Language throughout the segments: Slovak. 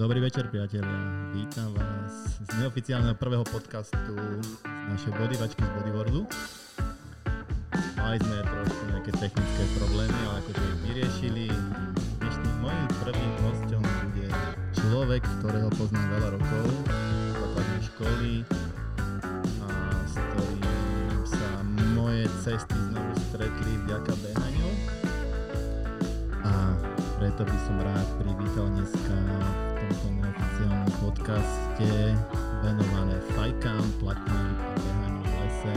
Dobrý večer, priatelia. Vítam vás z neoficiálneho prvého podcastu z našej bodyvačky z Bodyworldu. Mali sme trošku nejaké technické problémy, ale akože ich vyriešili. Dnešným mojím prvým hostom bude človek, ktorého poznám veľa rokov, základnej školy a s ktorým sa moje cesty znovu stretli vďaka behaniu. A preto by som rád privítal dneska neoficiálnom podcaste venované fajkám, platním a behaniu v lese.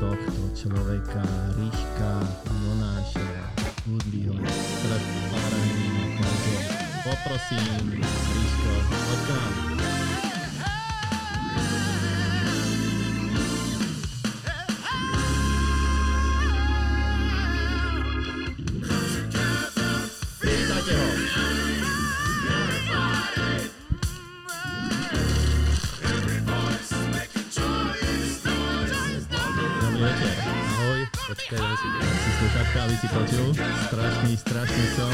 Tohto človeka, Ríška, Jonáša, Hudlího, Strpárajný, takže poprosím, Ríško, poď počul. Strašný, strašný som.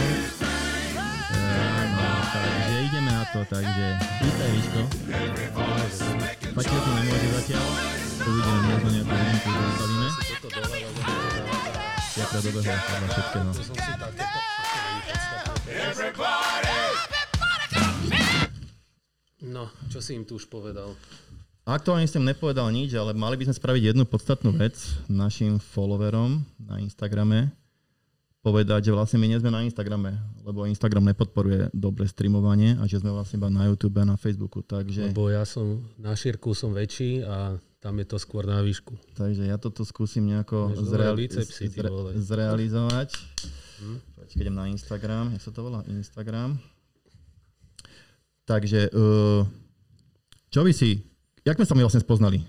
No, takže ideme na to, takže Ríško. Fakt to nemôže zatiaľ. Uvidíme, možno nejakú výnimku zastavíme. Ja to dobehol, podľa všetkého. takéto... No, čo si im tu už povedal? Aktuálne som nepovedal nič, ale mali by sme spraviť jednu podstatnú vec našim followerom na Instagrame. Povedať, že vlastne my nie sme na Instagrame, lebo Instagram nepodporuje dobre streamovanie a že sme vlastne iba na YouTube a na Facebooku. Takže, Lebo ja som na šírku som väčší a tam je to skôr na výšku. takže ja toto skúsim nejako zreali- bicepsy, zre- zrealizovať. Hm? Počkaj, idem na Instagram. Jak sa to volá? Instagram. Takže, uh, čo by si... Jak sme sa my vlastne spoznali?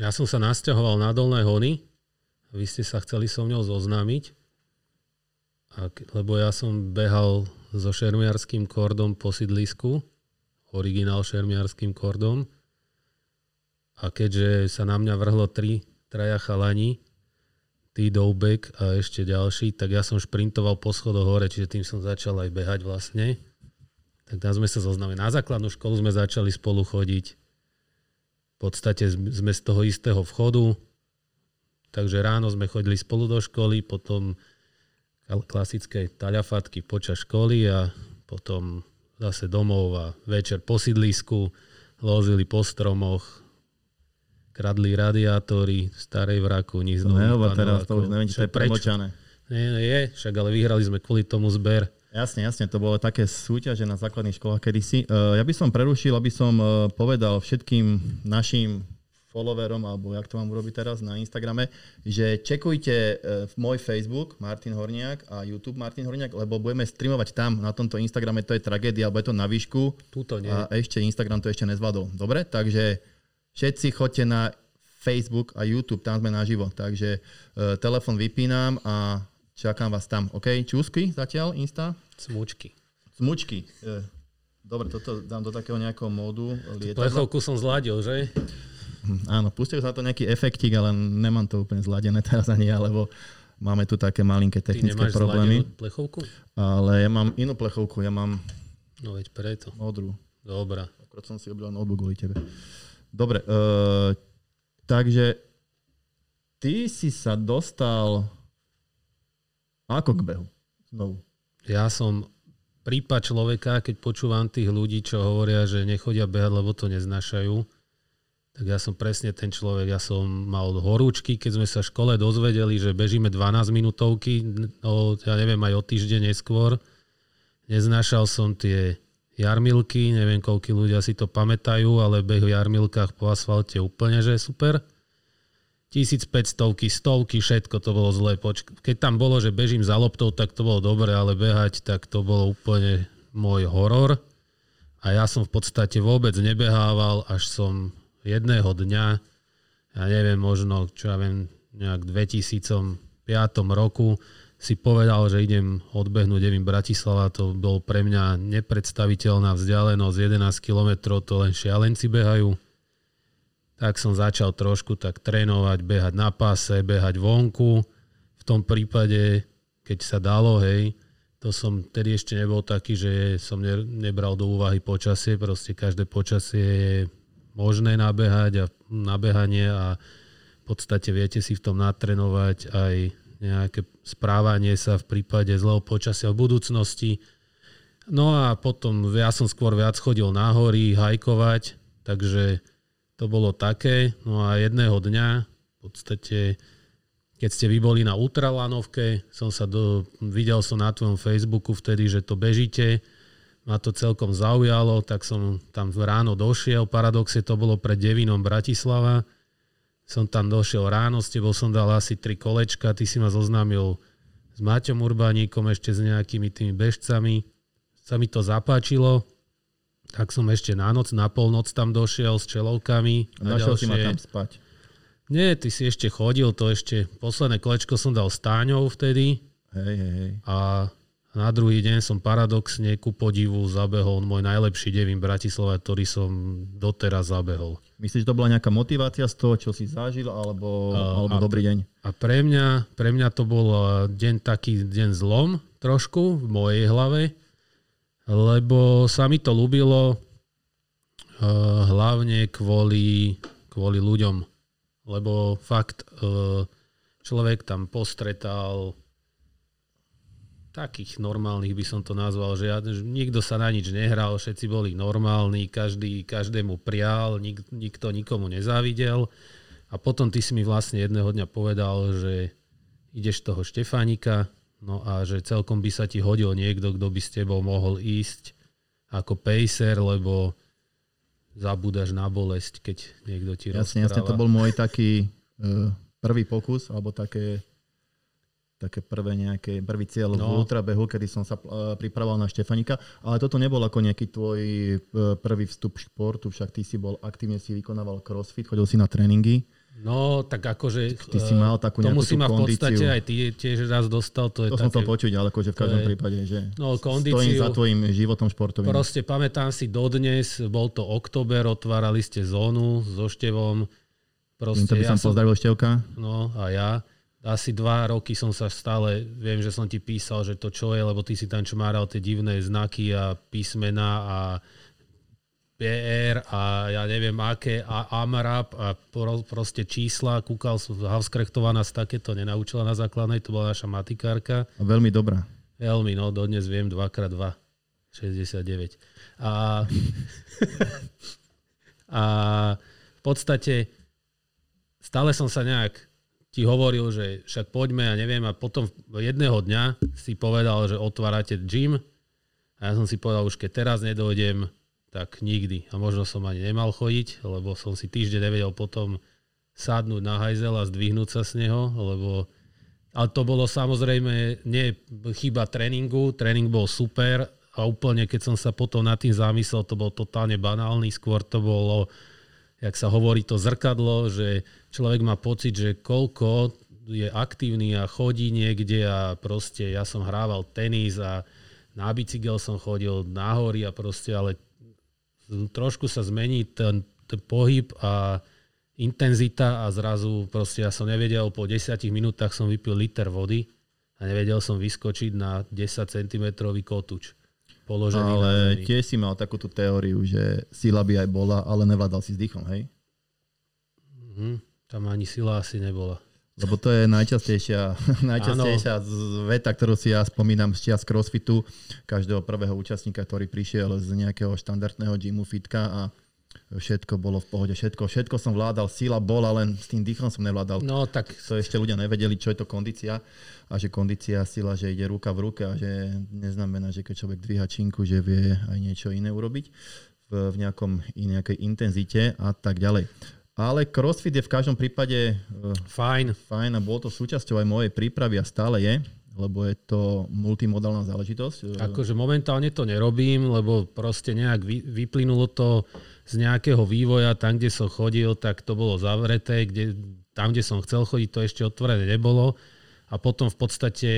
Ja som sa nasťahoval na Dolné hony vy ste sa chceli so mňou zoznámiť, lebo ja som behal so šermiarským kordom po sídlisku, originál šermiarským kordom a keďže sa na mňa vrhlo tri traja chalani, ty Doubek a ešte ďalší, tak ja som šprintoval po schodoch hore, čiže tým som začal aj behať vlastne. Tak tam sme sa zoznamili. Na základnú školu sme začali spolu chodiť. V podstate sme z toho istého vchodu, takže ráno sme chodili spolu do školy, potom klasické taľafatky počas školy a potom zase domov a večer po sídlisku, lozili po stromoch, kradli radiátory, starej vraku, nič To nehovor teraz, to už neviem, či to je premočané. Nie, nie, je, však ale vyhrali sme kvôli tomu zber. Jasne, jasne, to bolo také súťaže na základných školách kedysi. Uh, ja by som prerušil, aby som uh, povedal všetkým našim followerom, alebo jak to mám urobiť teraz na Instagrame, že čekujte uh, môj Facebook Martin Horniak a YouTube Martin Horniak, lebo budeme streamovať tam na tomto Instagrame, to je tragédia, alebo je to na výšku Tuto nie. a ešte Instagram to ešte nezvládol. Dobre, takže všetci choďte na Facebook a YouTube, tam sme naživo, takže uh, telefon vypínam a čakám vás tam. OK, čúsky zatiaľ, Insta? Smučky. Smučky. E, Dobre, toto dám do takého nejakého módu. Plechovku som zladil, že? Hm, Áno, pustil sa to nejaký efektík, ale nemám to úplne zladené teraz ani ja, lebo máme tu také malinké Ty technické nemáš problémy. plechovku? Ale ja mám inú plechovku, ja mám No veď preto. modrú. Dobrá. Akorát som si obral notebook kvôli tebe. Dobre, e, takže ty si sa dostal ako k behu? Znovu. Ja som prípad človeka, keď počúvam tých ľudí, čo hovoria, že nechodia behať, lebo to neznášajú, tak ja som presne ten človek. Ja som mal horúčky, keď sme sa v škole dozvedeli, že bežíme 12 minútovky, o, ja neviem, aj o týždeň neskôr. Neznášal som tie jarmilky, neviem, koľko ľudia si to pamätajú, ale beh v jarmilkách po asfalte úplne, že je super. 1500, stovky, všetko to bolo. Počk- Keď tam bolo, že bežím za loptou, tak to bolo dobre, ale behať, tak to bolo úplne môj horor. A ja som v podstate vôbec nebehával, až som jedného dňa, ja neviem, možno, čo ja viem, nejak v 2005 roku si povedal, že idem odbehnúť Devin Bratislava, to bol pre mňa nepredstaviteľná vzdialenosť, 11 km, to len šialenci behajú tak som začal trošku tak trénovať, behať na páse, behať vonku. V tom prípade, keď sa dalo, hej, To som tedy ešte nebol taký, že som ne, nebral do úvahy počasie. Proste každé počasie je možné nabehať a nabehanie a v podstate viete si v tom natrenovať aj nejaké správanie sa v prípade zlého počasia v budúcnosti. No a potom ja som skôr viac chodil na hory, hajkovať, takže to bolo také. No a jedného dňa v podstate keď ste vy boli na Ultralanovke, som sa do, videl som na tvojom Facebooku vtedy, že to bežíte, ma to celkom zaujalo, tak som tam ráno došiel, paradoxe to bolo pred Devinom Bratislava, som tam došiel ráno, s tebou som dal asi tri kolečka, ty si ma zoznámil s Maťom Urbánikom, ešte s nejakými tými bežcami, sa mi to zapáčilo, tak som ešte na noc, na polnoc tam došiel s čelovkami. Našiel si ma tam spať. Nie, ty si ešte chodil, to ešte posledné kolečko som dal s Táňou vtedy. Hej, hej, hej. A na druhý deň som paradoxne ku podivu zabehol môj najlepší devin Bratislava, ktorý som doteraz zabehol. Myslíš, že to bola nejaká motivácia z toho, čo si zažil, alebo, uh, alebo a, dobrý deň? A pre mňa, pre mňa to bol deň taký deň zlom trošku v mojej hlave, lebo sa mi to ľúbilo uh, hlavne kvôli, kvôli ľuďom lebo fakt e, človek tam postretal takých normálnych by som to nazval, že, ja, že nikto sa na nič nehral, všetci boli normálni, každý každému prial, nik, nikto nikomu nezávidel. A potom ty si mi vlastne jedného dňa povedal, že ideš toho Štefánika, no a že celkom by sa ti hodil niekto, kto by s tebou mohol ísť ako pacer, lebo zabúdaš na bolesť, keď niekto ti jasne, rozpráva. Jasne, to bol môj taký uh, prvý pokus, alebo také, také prvé nejaké, prvý cieľ no. v ultrabehu, kedy som sa uh, pripravoval na Štefanika. Ale toto nebol ako nejaký tvoj uh, prvý vstup športu, však ty si bol aktívne si vykonával crossfit, chodil si na tréningy. No, tak akože... Ty si mal takú nejakú si ma v podstate aj ty tiež raz dostal. To, je to také, som to počuť, ale akože v každom je, prípade, že no, kondíciu, stojím za tvojim životom športovým. Proste pamätám si dodnes, bol to október, otvárali ste zónu so Števom. Proste, to by som ja pozdravil Števka. No a ja. Asi dva roky som sa stále, viem, že som ti písal, že to čo je, lebo ty si tam čmáral tie divné znaky a písmena a PR a ja neviem aké, a AMRAP a proste čísla, kúkal som, Havskrechtova nás takéto nenaučila na základnej, to bola naša matikárka. A veľmi dobrá. Veľmi, no, dodnes viem 2x2, 69. A, a v podstate stále som sa nejak ti hovoril, že však poďme a neviem a potom jedného dňa si povedal, že otvárate gym. A ja som si povedal, už keď teraz nedojdem, tak nikdy. A možno som ani nemal chodiť, lebo som si týždeň nevedel potom sadnúť na hajzel a zdvihnúť sa z neho, lebo ale to bolo samozrejme nie chyba tréningu, tréning bol super a úplne keď som sa potom nad tým zamyslel, to bol totálne banálny, skôr to bolo, jak sa hovorí, to zrkadlo, že človek má pocit, že koľko je aktívny a chodí niekde a proste ja som hrával tenis a na bicykel som chodil na hory a proste, ale trošku sa zmení ten, ten pohyb a intenzita a zrazu proste ja som nevedel, po 10 minútach som vypil liter vody a nevedel som vyskočiť na 10 cm kotúč. Položený ale tiež si mal takúto teóriu, že sila by aj bola, ale nevládal si s dýchom, hej? Mhm, tam ani sila asi nebola. Lebo to je najčastejšia, najčastejšia veta, ktorú si ja spomínam z čias crossfitu každého prvého účastníka, ktorý prišiel z nejakého štandardného gymu fitka a všetko bolo v pohode, všetko, všetko som vládal, sila bola, len s tým dýchom som nevládal. No tak... To ešte ľudia nevedeli, čo je to kondícia a že kondícia, sila, že ide ruka v ruke a že neznamená, že keď človek dvíha činku, že vie aj niečo iné urobiť v, v nejakom, nejakej intenzite a tak ďalej. Ale CrossFit je v každom prípade uh, fajn. fajn a bolo to súčasťou aj mojej prípravy a stále je, lebo je to multimodálna záležitosť. Akože momentálne to nerobím, lebo proste nejak vy, vyplynulo to z nejakého vývoja, tam, kde som chodil, tak to bolo zavreté, kde, tam, kde som chcel chodiť, to ešte otvorené nebolo. A potom v podstate,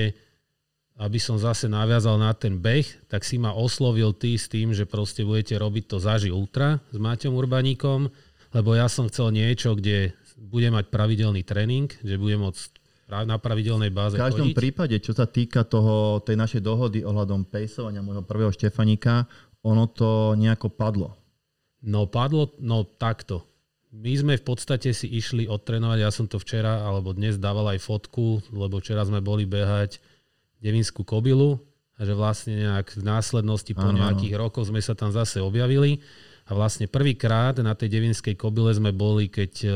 aby som zase naviazal na ten beh, tak si ma oslovil ty s tým, že proste budete robiť to Zaži Ultra s Maťom Urbaníkom lebo ja som chcel niečo, kde budem mať pravidelný tréning, že budem môcť na pravidelnej báze V každom chodiť. prípade, čo sa týka toho, tej našej dohody ohľadom pejsovania môjho prvého Štefanika, ono to nejako padlo. No padlo, no takto. My sme v podstate si išli odtrenovať, ja som to včera alebo dnes dával aj fotku, lebo včera sme boli behať Devinskú kobilu a že vlastne nejak v následnosti po áno. nejakých rokoch sme sa tam zase objavili a vlastne prvýkrát na tej Devinskej kobile sme boli, keď e,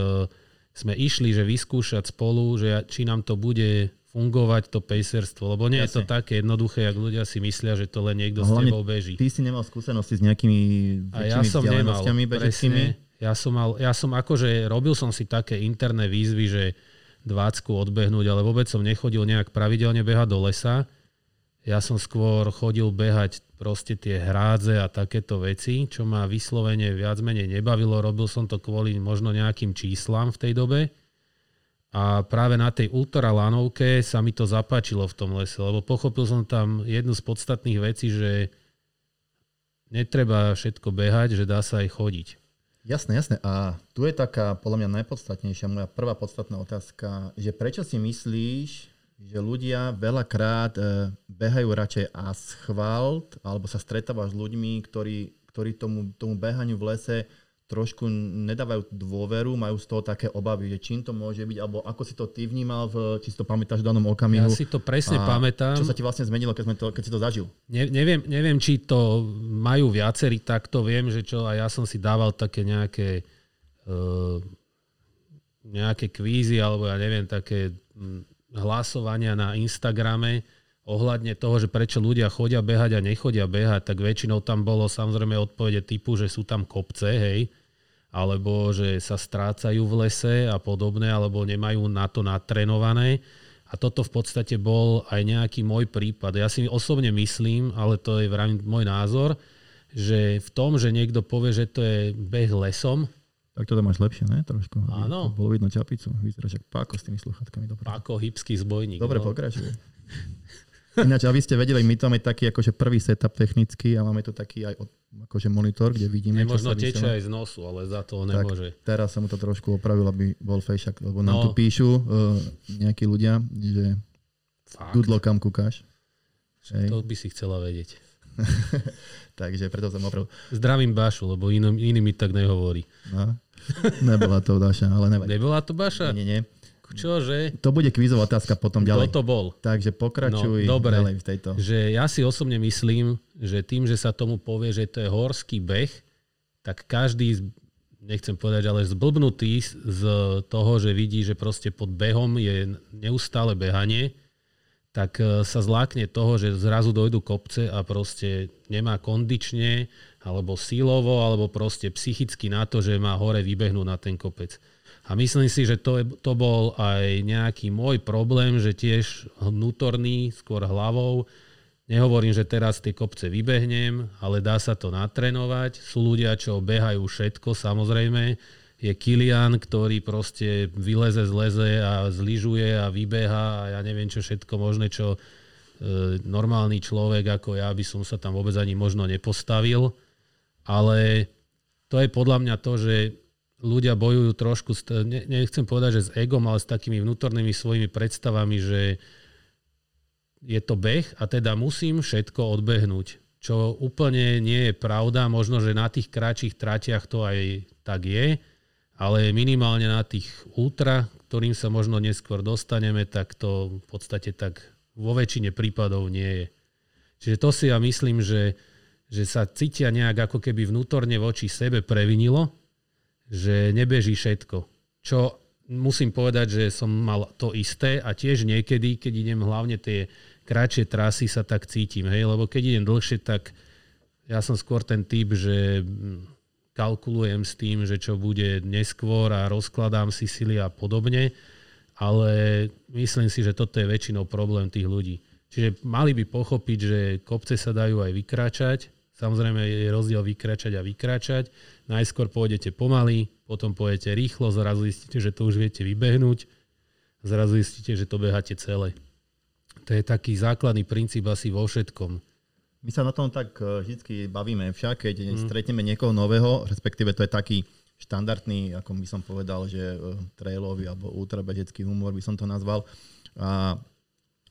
sme išli, že vyskúšať spolu, že či nám to bude fungovať to pacerstvo, lebo nie je to Jasne. také jednoduché, jak ľudia si myslia, že to len niekto s Hlavne tebou beží. Ty si nemal skúsenosti s nejakými A ja som nemal, presne. Ja som, mal, ja som akože, robil som si také interné výzvy, že dvácku odbehnúť, ale vôbec som nechodil nejak pravidelne behať do lesa. Ja som skôr chodil behať proste tie hrádze a takéto veci, čo ma vyslovene viac menej nebavilo. Robil som to kvôli možno nejakým číslam v tej dobe. A práve na tej ultralanovke sa mi to zapáčilo v tom lese, lebo pochopil som tam jednu z podstatných vecí, že netreba všetko behať, že dá sa aj chodiť. Jasné, jasné. A tu je taká, podľa mňa najpodstatnejšia, moja prvá podstatná otázka, že prečo si myslíš, že ľudia veľakrát e, behajú radšej asfalt, alebo sa stretávaš s ľuďmi, ktorí, ktorí tomu, tomu behaniu v lese trošku nedávajú dôveru, majú z toho také obavy, že čím to môže byť, alebo ako si to ty vnímal, v, či si to pamätáš v danom Ja okamihu. si to presne pamätám. Čo sa ti vlastne zmenilo, keď, sme to, keď si to zažil? Ne, neviem, neviem, či to majú viacerí takto, viem, že čo, a ja som si dával také nejaké uh, nejaké kvízy, alebo ja neviem, také hlasovania na Instagrame ohľadne toho, že prečo ľudia chodia behať a nechodia behať, tak väčšinou tam bolo samozrejme odpovede typu, že sú tam kopce, hej, alebo že sa strácajú v lese a podobné, alebo nemajú na to natrenované. A toto v podstate bol aj nejaký môj prípad. Ja si osobne myslím, ale to je môj názor, že v tom, že niekto povie, že to je beh lesom, Tak toto máš lepšie, ne? Trošku. Áno. to Bolo vidno čapicu. Vyzeráš ako páko s tými sluchatkami. Dobre, ako hybský zbojník. Dobre no. pokračuj. Ináč, aby ste vedeli, my tu máme taký akože prvý setup technický a máme tu taký aj od- akože monitor, kde vidíme, sa teče vysiela. aj z nosu, ale za to Tak, nemôže. teraz som mu to trošku opravil, aby bol fejšak, lebo nám No. tu píšu uh, nejakí ľudia, že Fakt. Dudlo, kam kúkáš. Hej. To by si chcela vedieť. Takže preto som opravil. Zdravím Bašu, lebo iný, iný mi tak nehovorí. No. Nebola to Daša, ale nevadí. Nebola to Baša? Nie, nie. Čože? To bude kvízová otázka potom Kto ďalej. to bol? Takže pokračuj No, dobre. ďalej v tejto. Že ja si osobne myslím, že tým, že sa tomu povie, že to je horský beh, tak každý, nechcem povedať, ale zblbnutý z- toho, že vidí, že proste pod behom je neustále behanie, tak e, sa zlákne toho, že zrazu dojdu kopce a proste nemá kondične, alebo silovo, alebo proste psychicky na to, že má hore vybehnúť na ten kopec. A myslím si, že to, to bol aj nejaký môj problém, že tiež vnútorný, skôr hlavou, Nehovorím, že teraz tie kopce vybehnem, ale dá sa to natrenovať. Sú ľudia, čo behajú všetko, samozrejme. Je Kilian, ktorý proste vyleze z leze a zlyžuje a vybeha a ja neviem čo všetko možné, čo e, normálny človek ako ja by som sa tam vôbec ani možno nepostavil. Ale to je podľa mňa to, že ľudia bojujú trošku, ne, nechcem povedať, že s egom, ale s takými vnútornými svojimi predstavami, že je to beh a teda musím všetko odbehnúť. Čo úplne nie je pravda, možno, že na tých kratších tratiach to aj tak je, ale minimálne na tých ultra, ktorým sa možno neskôr dostaneme, tak to v podstate tak vo väčšine prípadov nie je. Čiže to si ja myslím, že, že sa cítia nejak ako keby vnútorne voči sebe previnilo, že nebeží všetko. Čo musím povedať, že som mal to isté a tiež niekedy, keď idem hlavne tie kratšie trasy, sa tak cítim. Hej? Lebo keď idem dlhšie, tak ja som skôr ten typ, že kalkulujem s tým, že čo bude neskôr a rozkladám si sily a podobne, ale myslím si, že toto je väčšinou problém tých ľudí. Čiže mali by pochopiť, že kopce sa dajú aj vykračať. Samozrejme je rozdiel vykračať a vykračať. Najskôr pôjdete pomaly, potom pôjdete rýchlo, zrazu zistíte, že to už viete vybehnúť, zrazu zistíte, že to beháte celé. To je taký základný princíp asi vo všetkom. My sa na tom tak eh, vždy bavíme však, keď mm. stretneme niekoho nového, respektíve to je taký štandardný, ako by som povedal, že eh, trailový alebo ultrabežecký humor by som to nazval, a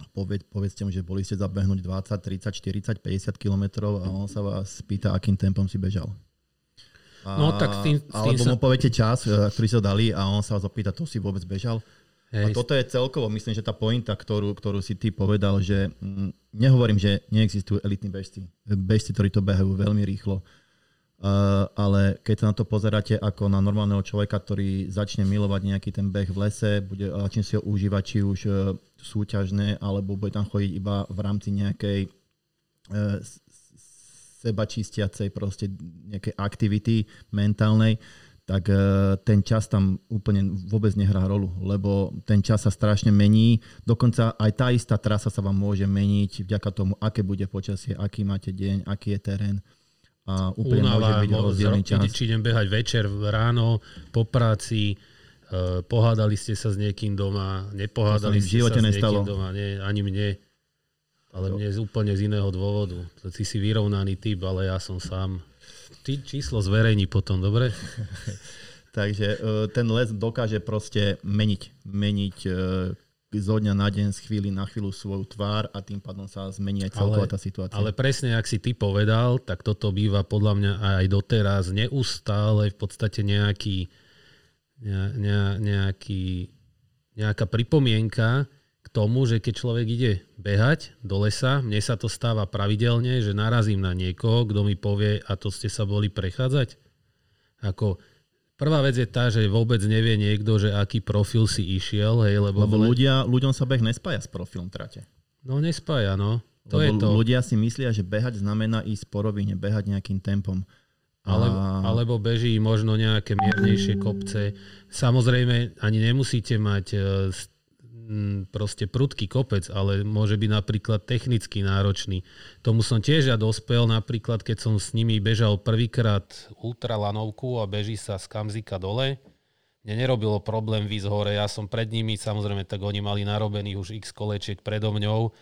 poved, povedzte mu, že boli ste zabehnúť 20, 30, 40, 50 kilometrov a on sa vás pýta, akým tempom si bežal. A, No, tak tým- tým alebo sa- mu poviete čas, e, ktorý sa dali a on sa vás opýta, to si vôbec bežal? A Hej, toto je celkovo, myslím, že tá pointa, ktorú, ktorú si ty povedal, že mm, nehovorím, že neexistujú elitní bežci. Bežci, ktorí to behajú veľmi rýchlo. Uh, ale keď sa na to pozeráte ako na normálneho človeka, ktorý začne milovať nejaký ten beh v lese, bude, začne si ho užívať či už uh, súťažné, alebo bude tam chodiť iba v rámci nejakej s- seba čistiacej proste nejakej aktivity mentálnej, tak e, ten čas tam úplne vôbec nehrá rolu, lebo ten čas sa strašne mení. Dokonca aj tá istá trasa sa vám môže meniť vďaka tomu, aké bude počasie, aký máte deň, aký je terén. A úplne môže únava, byť mo- rozdielný čas. či idem behať večer, ráno, po práci, e, pohádali ste sa s niekým doma, nepohádali To sa mi v ste sa s nestalo. niekým doma, nie, ani mne. Ale mne z úplne z iného dôvodu. Ty si vyrovnaný typ, ale ja som sám. Ty číslo zverejní potom, dobre? Takže e, ten les dokáže proste meniť. Meniť e, zo dňa na deň, z chvíli na chvíľu svoju tvár a tým pádom sa zmení aj celková tá situácia. Ale presne, ak si ty povedal, tak toto býva podľa mňa aj doteraz neustále v podstate nejaký, ne, ne, nejaký, nejaká pripomienka k tomu, že keď človek ide behať do lesa, mne sa to stáva pravidelne, že narazím na niekoho, kto mi povie, a to ste sa boli prechádzať. Ako, prvá vec je tá, že vôbec nevie niekto, že aký profil si išiel, hej, lebo, Lebo ľudia, ľuďom sa beh nespája s profilom trate. no nespája, no. To Lebo je to. ľudia si myslia, že behať znamená ísť po rovine, behať nejakým tempom. Alebo, alebo beží možno nejaké miernejšie kopce. Samozrejme, ani nemusíte mať e, proste prudký kopec, ale môže byť napríklad technicky náročný. Tomu som tiež ja dospel, napríklad keď som s nimi bežal prvýkrát ultralanovku a beží sa z Kamzika dole. Mne nerobilo problém výsť hore, ja som pred nimi, samozrejme, tak oni mali narobených už x kolečiek predo mňou,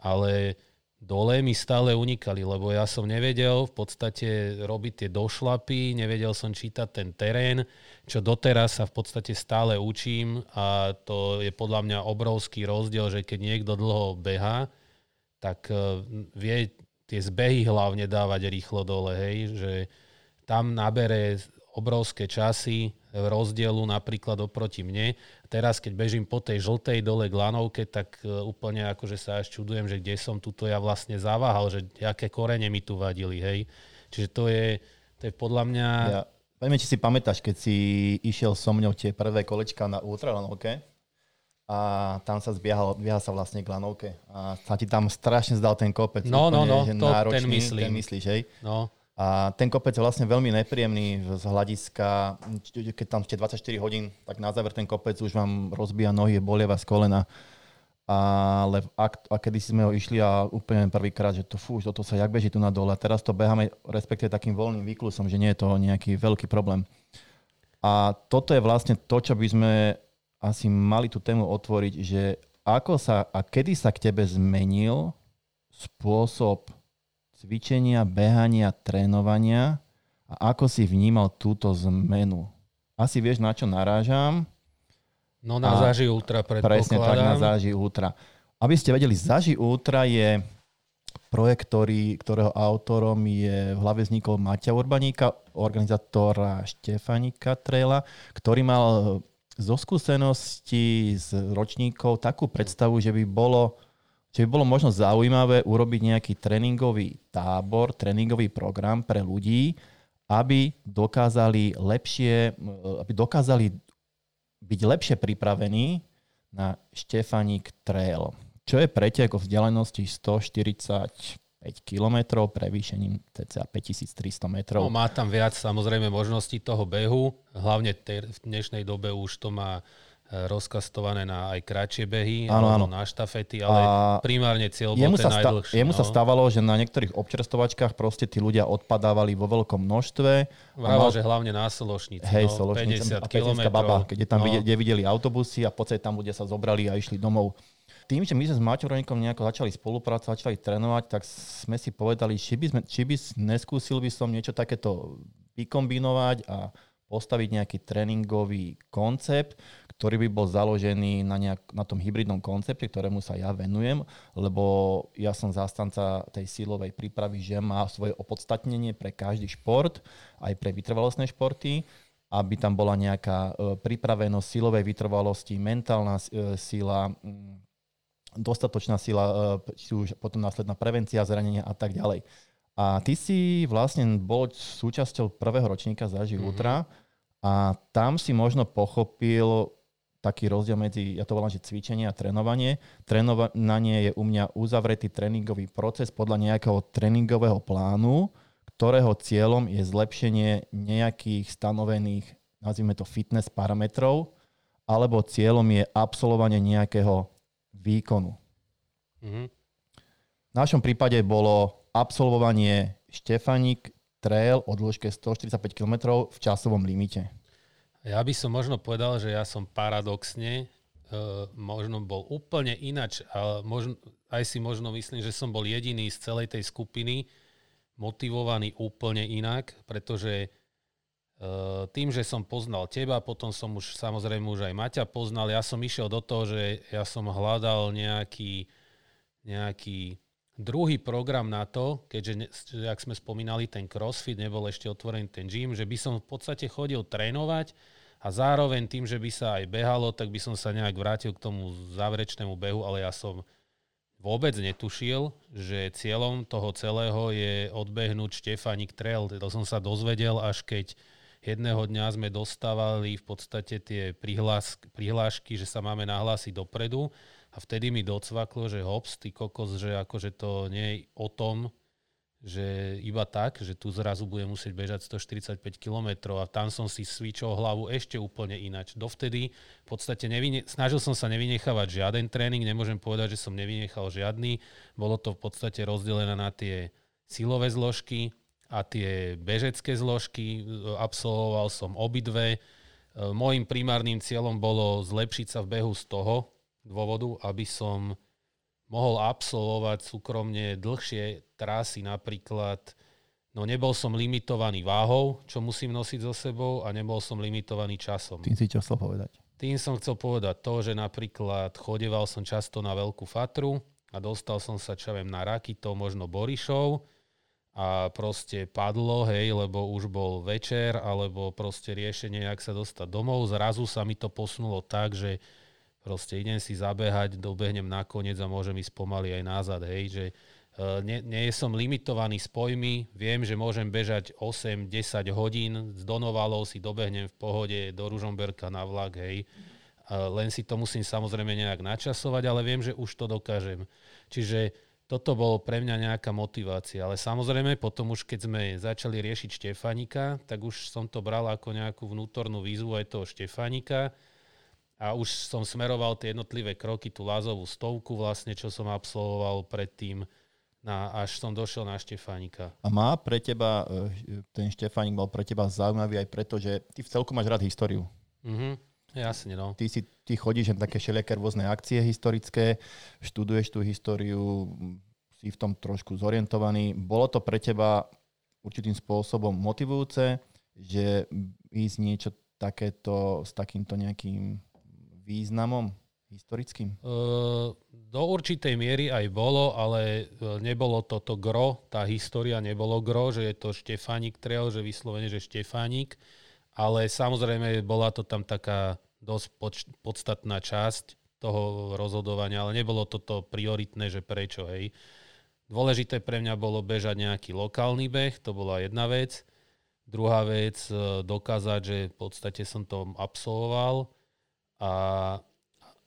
ale dole mi stále unikali, lebo ja som nevedel v podstate robiť tie došlapy, nevedel som čítať ten terén, čo doteraz sa v podstate stále učím a to je podľa mňa obrovský rozdiel, že keď niekto dlho beha, tak eh, vie tie zbehy hlavne dávať rýchlo dole, hej, že tam nabere obrovské časy rozdielu napríklad oproti mne. Teraz, keď bežím po tej žltej dole k lanovke, tak e, úplne akože sa až čudujem, že kde som tuto ja vlastne zaváhal, že aké korene mi tu vadili, hej. Čiže to je, to je podľa mňa... Ja, Poďme, či si pamätáš, keď si išiel so mňou tie prvé kolečka na ultralanovke a tam sa zbiehal, zbiehal sa vlastne k lanovke a sa ti tam strašne zdal ten kopec. No, no, úplne, no, že to- ten náročný, myslím. Ten myslíš, hej? No, A ten kopec je vlastne veľmi nepríjemný z hľadiska, keď tam ste 24 hodín, tak na záver ten kopec už vám rozbíja nohy, bolie vás kolena. Ale a, a kedy sme ho išli a úplne prvýkrát, že to fú, toto sa jak beží tu na dole. A teraz to beháme respektíve takým voľným výklusom, že nie je to nejaký veľký problém. A toto je vlastne to, čo by sme asi mali tú tému otvoriť, že ako sa a kedy sa k tebe zmenil spôsob cvičenia, behania, trénovania a ako si vnímal túto zmenu. Asi vieš, na čo narážam. no na A záži ultra Presne tak na. Záži Ultra. Aby ste vedeli, Záži Ultra je projekt, ktorý, ktorého autorom je v hlave vznikol Maťa Urbaníka, organizátora Štefanika Trela, ktorý mal zo skúseností z ročníkov takú predstavu, že by bolo že by bolo možno zaujímavé urobiť nejaký tréningový tábor, tréningový program pre ľudí, aby dokázali lepšie, aby dokázali byť lepšie pripravení na Štefanik Trail, čo je pretek o vzdialenosti 145 km prevýšením cca 5300 metrov. No, má tam viac samozrejme možností toho behu, hlavne v dnešnej dobe už to má rozkastované na aj kratšie behy, Áno, áno. na štafety, ale A primárne cieľ bol Jemu, ten sa, sta- najdlhší. jemu no. sa stávalo, že na niektorých občerstovačkách proste tí ľudia odpadávali vo veľkom množstve. a Vraval, mal- že hlavne na Sološnici, Hej, no, Sološnica 50 a Pezinská baba, km. keď je tam no. vidie, kde videli autobusy a podstate tam ľudia sa zobrali a išli domov. Tým, že my sme s Maťom nejako začali spolupracovať, začali trénovať, tak sme si povedali, či by, sme, či by neskúsil by som niečo takéto vykombinovať a postaviť nejaký tréningový koncept, ktorý by bol založený na, nejak, na tom hybridnom koncepte, ktorému sa ja venujem, lebo ja som zástanca tej sílovej prípravy, že má svoje opodstatnenie pre každý šport, aj pre vytrvalostné športy, aby tam bola nejaká e, pripravenosť sílovej vytrvalosti, mentálna e, síla, dostatočná sila, e, či už potom následná prevencia zranenia a tak ďalej. A ty si vlastne bol súčasťou prvého ročníka Zaži mm-hmm. Ultra a tam si možno pochopil taký rozdiel medzi, ja to volám, že cvičenie a trénovanie. Trénovanie je u mňa uzavretý tréningový proces podľa nejakého tréningového plánu, ktorého cieľom je zlepšenie nejakých stanovených, nazvime to fitness parametrov, alebo cieľom je absolvovanie nejakého výkonu. Mm-hmm. V našom prípade bolo absolvovanie Štefanik trail o dĺžke 145 km v časovom limite. Ja by som možno povedal, že ja som paradoxne uh, možno bol úplne inač, ale možno, aj si možno myslím, že som bol jediný z celej tej skupiny motivovaný úplne inak, pretože uh, tým, že som poznal teba, potom som už samozrejme už aj Maťa poznal, ja som išiel do toho, že ja som hľadal nejaký, nejaký druhý program na to, keďže, jak sme spomínali, ten crossfit, nebol ešte otvorený ten gym, že by som v podstate chodil trénovať a zároveň tým, že by sa aj behalo, tak by som sa nejak vrátil k tomu záverečnému behu, ale ja som vôbec netušil, že cieľom toho celého je odbehnúť Štefanik Trail. To som sa dozvedel, až keď jedného dňa sme dostávali v podstate tie prihlášky, že sa máme nahlásiť dopredu a vtedy mi docvaklo, že hops, ty kokos, že akože to nie je o tom, že iba tak, že tu zrazu bude musieť bežať 145 km a tam som si svičol hlavu ešte úplne inač. Dovtedy v podstate nevyne- snažil som sa nevynechávať žiaden tréning, nemôžem povedať, že som nevynechal žiadny. Bolo to v podstate rozdelené na tie silové zložky a tie bežecké zložky. Absolvoval som obidve. Mojím primárnym cieľom bolo zlepšiť sa v behu z toho dôvodu, aby som mohol absolvovať súkromne dlhšie trasy, napríklad no nebol som limitovaný váhou, čo musím nosiť so sebou a nebol som limitovaný časom. Tým si čo chcel povedať? Tým som chcel povedať to, že napríklad chodeval som často na veľkú fatru a dostal som sa, čo viem, na Rakito, možno Borišov a proste padlo, hej, lebo už bol večer, alebo proste riešenie, jak sa dostať domov. Zrazu sa mi to posunulo tak, že proste idem si zabehať, dobehnem nakoniec a môžem ísť pomaly aj nazad, hej, že nie, nie som limitovaný s pojmy, viem, že môžem bežať 8-10 hodín, z Donovalov si dobehnem v pohode do Ružomberka na vlak, hej, uh, len si to musím samozrejme nejak načasovať, ale viem, že už to dokážem. Čiže toto bolo pre mňa nejaká motivácia, ale samozrejme potom už keď sme začali riešiť Štefanika, tak už som to bral ako nejakú vnútornú výzvu aj toho Štefanika, a už som smeroval tie jednotlivé kroky, tú lázovú stovku vlastne, čo som absolvoval predtým, na, až som došiel na Štefánika. A má pre teba, e, ten Štefánik bol pre teba zaujímavý aj preto, že ty v celku máš rád históriu. Mhm, jasne, no. Ty, si, ty chodíš na také všelijaké rôzne akcie historické, študuješ tú históriu, si v tom trošku zorientovaný. Bolo to pre teba určitým spôsobom motivujúce, že ísť niečo takéto s takýmto nejakým významom historickým? Do určitej miery aj bolo, ale e, nebolo toto gro, tá história nebolo gro, že je to Štefánik Trail, že vyslovene, že Štefánik, ale samozrejme bola to tam taká dosť podstatná časť toho rozhodovania, ale nebolo toto prioritné, že prečo, hej. Dôležité pre mňa bolo bežať nejaký lokálny beh, to bola jedna vec. Druhá vec, e, dokázať, že v podstate som to absolvoval a,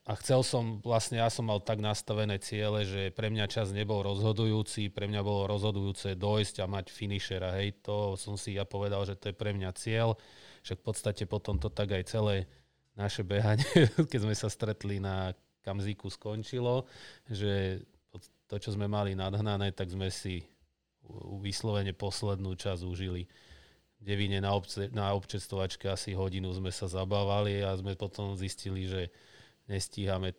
a chcel som, vlastne ja som mal tak nastavené ciele, že pre mňa čas nebol rozhodujúci, pre mňa bolo rozhodujúce dojsť a mať finishera. Hej, to som si ja povedal, že to je pre mňa cieľ, že v podstate potom to tak aj celé naše behanie, keď sme sa stretli na Kamzíku skončilo, že to, čo sme mali nadhnané, tak sme si vyslovene poslednú časť užili. Devine na, obce, na občestovačke asi hodinu sme sa zabávali a sme potom zistili, že nestíhame.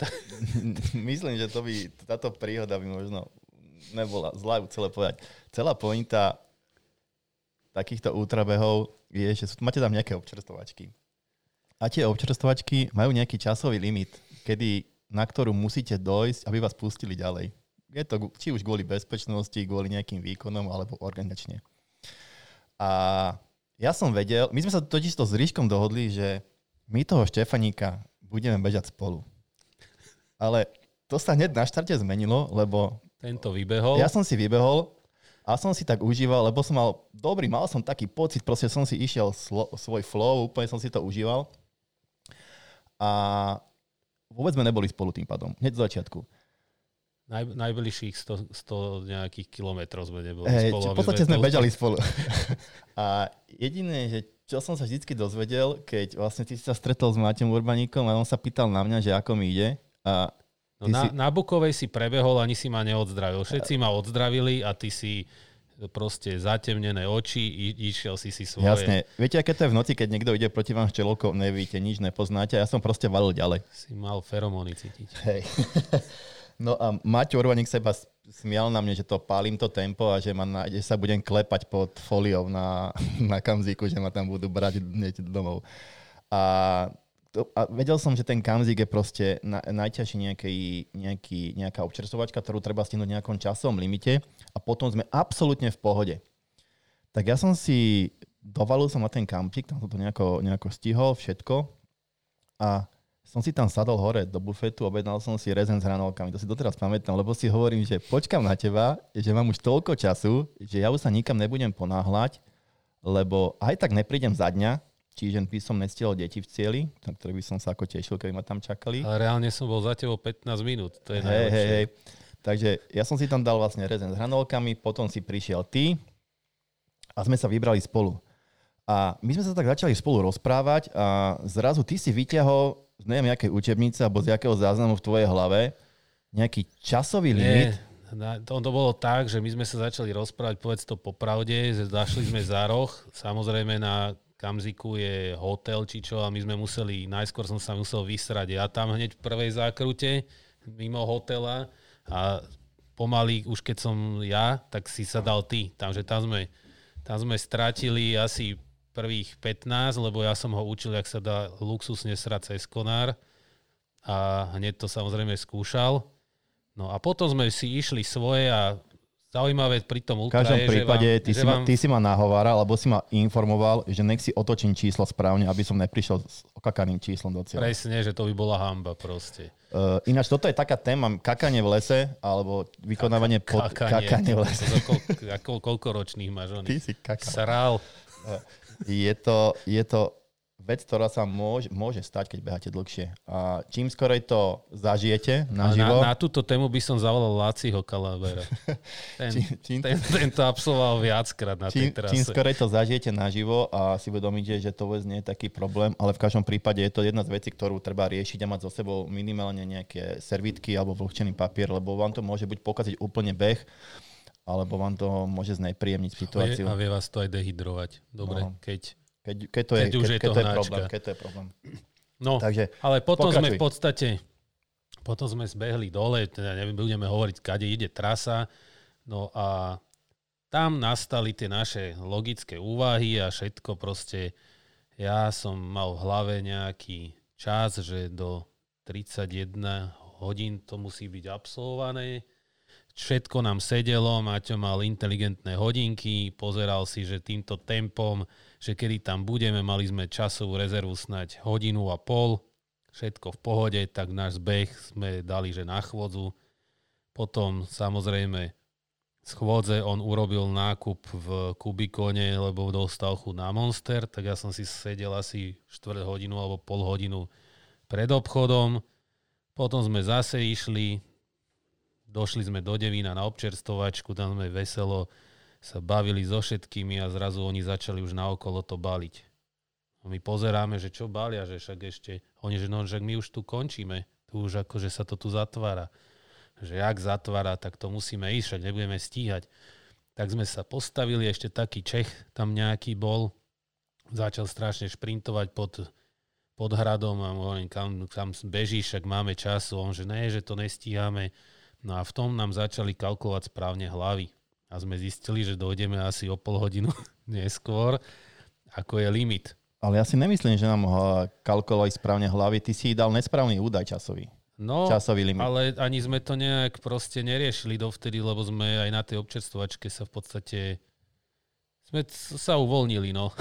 Myslím, že to by, táto príhoda by možno nebola zlá celé povedať. Celá pointa takýchto útrabehov je, že sú, máte tam nejaké občerstovačky. A tie občerstovačky majú nejaký časový limit, kedy, na ktorú musíte dojsť, aby vás pustili ďalej. Je to či už kvôli bezpečnosti, kvôli nejakým výkonom, alebo organizačne. A ja som vedel, my sme sa totiž to s Ríškom dohodli, že my toho Štefaníka budeme bežať spolu. Ale to sa hneď na štarte zmenilo, lebo... Tento vybehol. Ja som si vybehol a som si tak užíval, lebo som mal dobrý, mal som taký pocit, proste som si išiel slo, svoj flow, úplne som si to užíval. A vôbec sme neboli spolu tým pádom, hneď z začiatku. Naj, najbližších 100, 100 nejakých kilometrov sme neboli hey, spolu. v podstate sme, sme bežali spolu. a jediné, že čo som sa vždy dozvedel, keď vlastne ty si sa stretol s Maťom Urbaníkom a on sa pýtal na mňa, že ako mi ide. A no na, si... na Bukovej si prebehol, ani si ma neodzdravil. Všetci ma odzdravili a ty si proste zatemnené oči, i, išiel si si svoje. Jasne. Viete, aké to je v noci, keď niekto ide proti vám s čelovkou, nevíte, nič nepoznáte. Ja som proste valil ďalej. Si mal feromóny cítiť. Hej. No a Maťo Urvaník sa iba smial na mne, že to pálim to tempo a že, ma na, sa budem klepať pod foliou na, na kamzíku, že ma tam budú brať domov. A, to, a vedel som, že ten kamzík je proste na, najťažší nejaký, nejaký, nejaká občerstovačka, ktorú treba stihnúť nejakom časovom limite a potom sme absolútne v pohode. Tak ja som si dovalil som na ten kampík, tam som to nejako, nejako stihol, všetko. A som si tam sadol hore do bufetu, objednal som si rezen s hranolkami. To si doteraz pamätám, lebo si hovorím, že počkam na teba, že mám už toľko času, že ja už sa nikam nebudem ponáhľať, lebo aj tak neprídem za dňa, čiže by som nestiel deti v cieli, na ktoré by som sa ako tešil, keby ma tam čakali. Ale reálne som bol za tebou 15 minút, to je hey, Hey, hey. Takže ja som si tam dal vlastne rezen s hranolkami, potom si prišiel ty a sme sa vybrali spolu. A my sme sa tak začali spolu rozprávať a zrazu ty si vyťahol z neviem, nejakej učebnice alebo z jakého záznamu v tvojej hlave nejaký časový limit? Nie, to, to bolo tak, že my sme sa začali rozprávať, povedz to popravde, že zašli sme za roh, samozrejme na Kamziku je hotel či čo a my sme museli, najskôr som sa musel vysrať ja tam hneď v prvej zákrute mimo hotela a pomaly už keď som ja, tak si sa dal ty. Takže tam sme, tam sme stratili asi prvých 15, lebo ja som ho učil, jak sa dá luxusne srať cez konár a hneď to samozrejme skúšal. No a potom sme si išli svoje a Zaujímavé pri tom ultra V každom je, prípade že vám, ty, že si vám... ma, ty si ma nahováral, alebo si ma informoval, že nech si otočím číslo správne, aby som neprišiel s okakaným číslom do cieľa. Presne, že to by bola hamba proste. Uh, ináč toto je taká téma, kakanie v lese, alebo vykonávanie pod kakanie, kakanie v lese. Ako, koľko ročných máš? Ty si kakal. Sral. Je to, je to vec, ktorá sa môže, môže stať, keď beháte dlhšie. A čím skorej to zažijete naživo... Na, na túto tému by som zavolal Láciho Kalabera. Ten, čím, čím, ten, ten to absolvoval viackrát na čím, tej trase. Čím skorej to zažijete naživo a si uvedomíte, že to vôbec nie je taký problém, ale v každom prípade je to jedna z vecí, ktorú treba riešiť a mať so sebou minimálne nejaké servítky alebo vlhčený papier, lebo vám to môže buď pokaziť úplne beh, alebo vám to môže znepríjemniť situáciu. A vie, vás to aj dehydrovať. Dobre, no. keď, keď, keď, to je, keď, už keď, je keď to, je problém. Keď to je problém. No, Takže, ale potom pokračuj. sme v podstate, potom sme zbehli dole, teda neviem, budeme hovoriť, kade ide trasa, no a tam nastali tie naše logické úvahy a všetko proste, ja som mal v hlave nejaký čas, že do 31 hodín to musí byť absolvované, všetko nám sedelo, Maťo mal inteligentné hodinky, pozeral si, že týmto tempom, že kedy tam budeme, mali sme časovú rezervu snať hodinu a pol, všetko v pohode, tak náš zbeh sme dali, že na chôdzu. Potom samozrejme z chôdze on urobil nákup v Kubikone, lebo dostal chuť na Monster, tak ja som si sedel asi 4 hodinu alebo pol hodinu pred obchodom. Potom sme zase išli, došli sme do Devína na občerstovačku, tam sme veselo sa bavili so všetkými a zrazu oni začali už naokolo to baliť. A my pozeráme, že čo balia, že však ešte, oni, že no, že my už tu končíme, tu už akože sa to tu zatvára. Že jak zatvára, tak to musíme ísť, však nebudeme stíhať. Tak sme sa postavili, ešte taký Čech tam nejaký bol, začal strašne šprintovať pod, pod hradom a hovorím, kam, kam bežíš, však máme času. On, že ne, že to nestíhame. No a v tom nám začali kalkulovať správne hlavy. a sme zistili, že dojdeme asi o pol hodinu neskôr, ako je limit. Ale ja si nemyslím, že nám ho kalkulovali správne hlavy. Ty si dal nesprávny údaj časový. No, časový limit. ale ani sme to nejak proste neriešili dovtedy, lebo sme aj na tej občerstvovačke sa v podstate sme sa uvoľnili, no.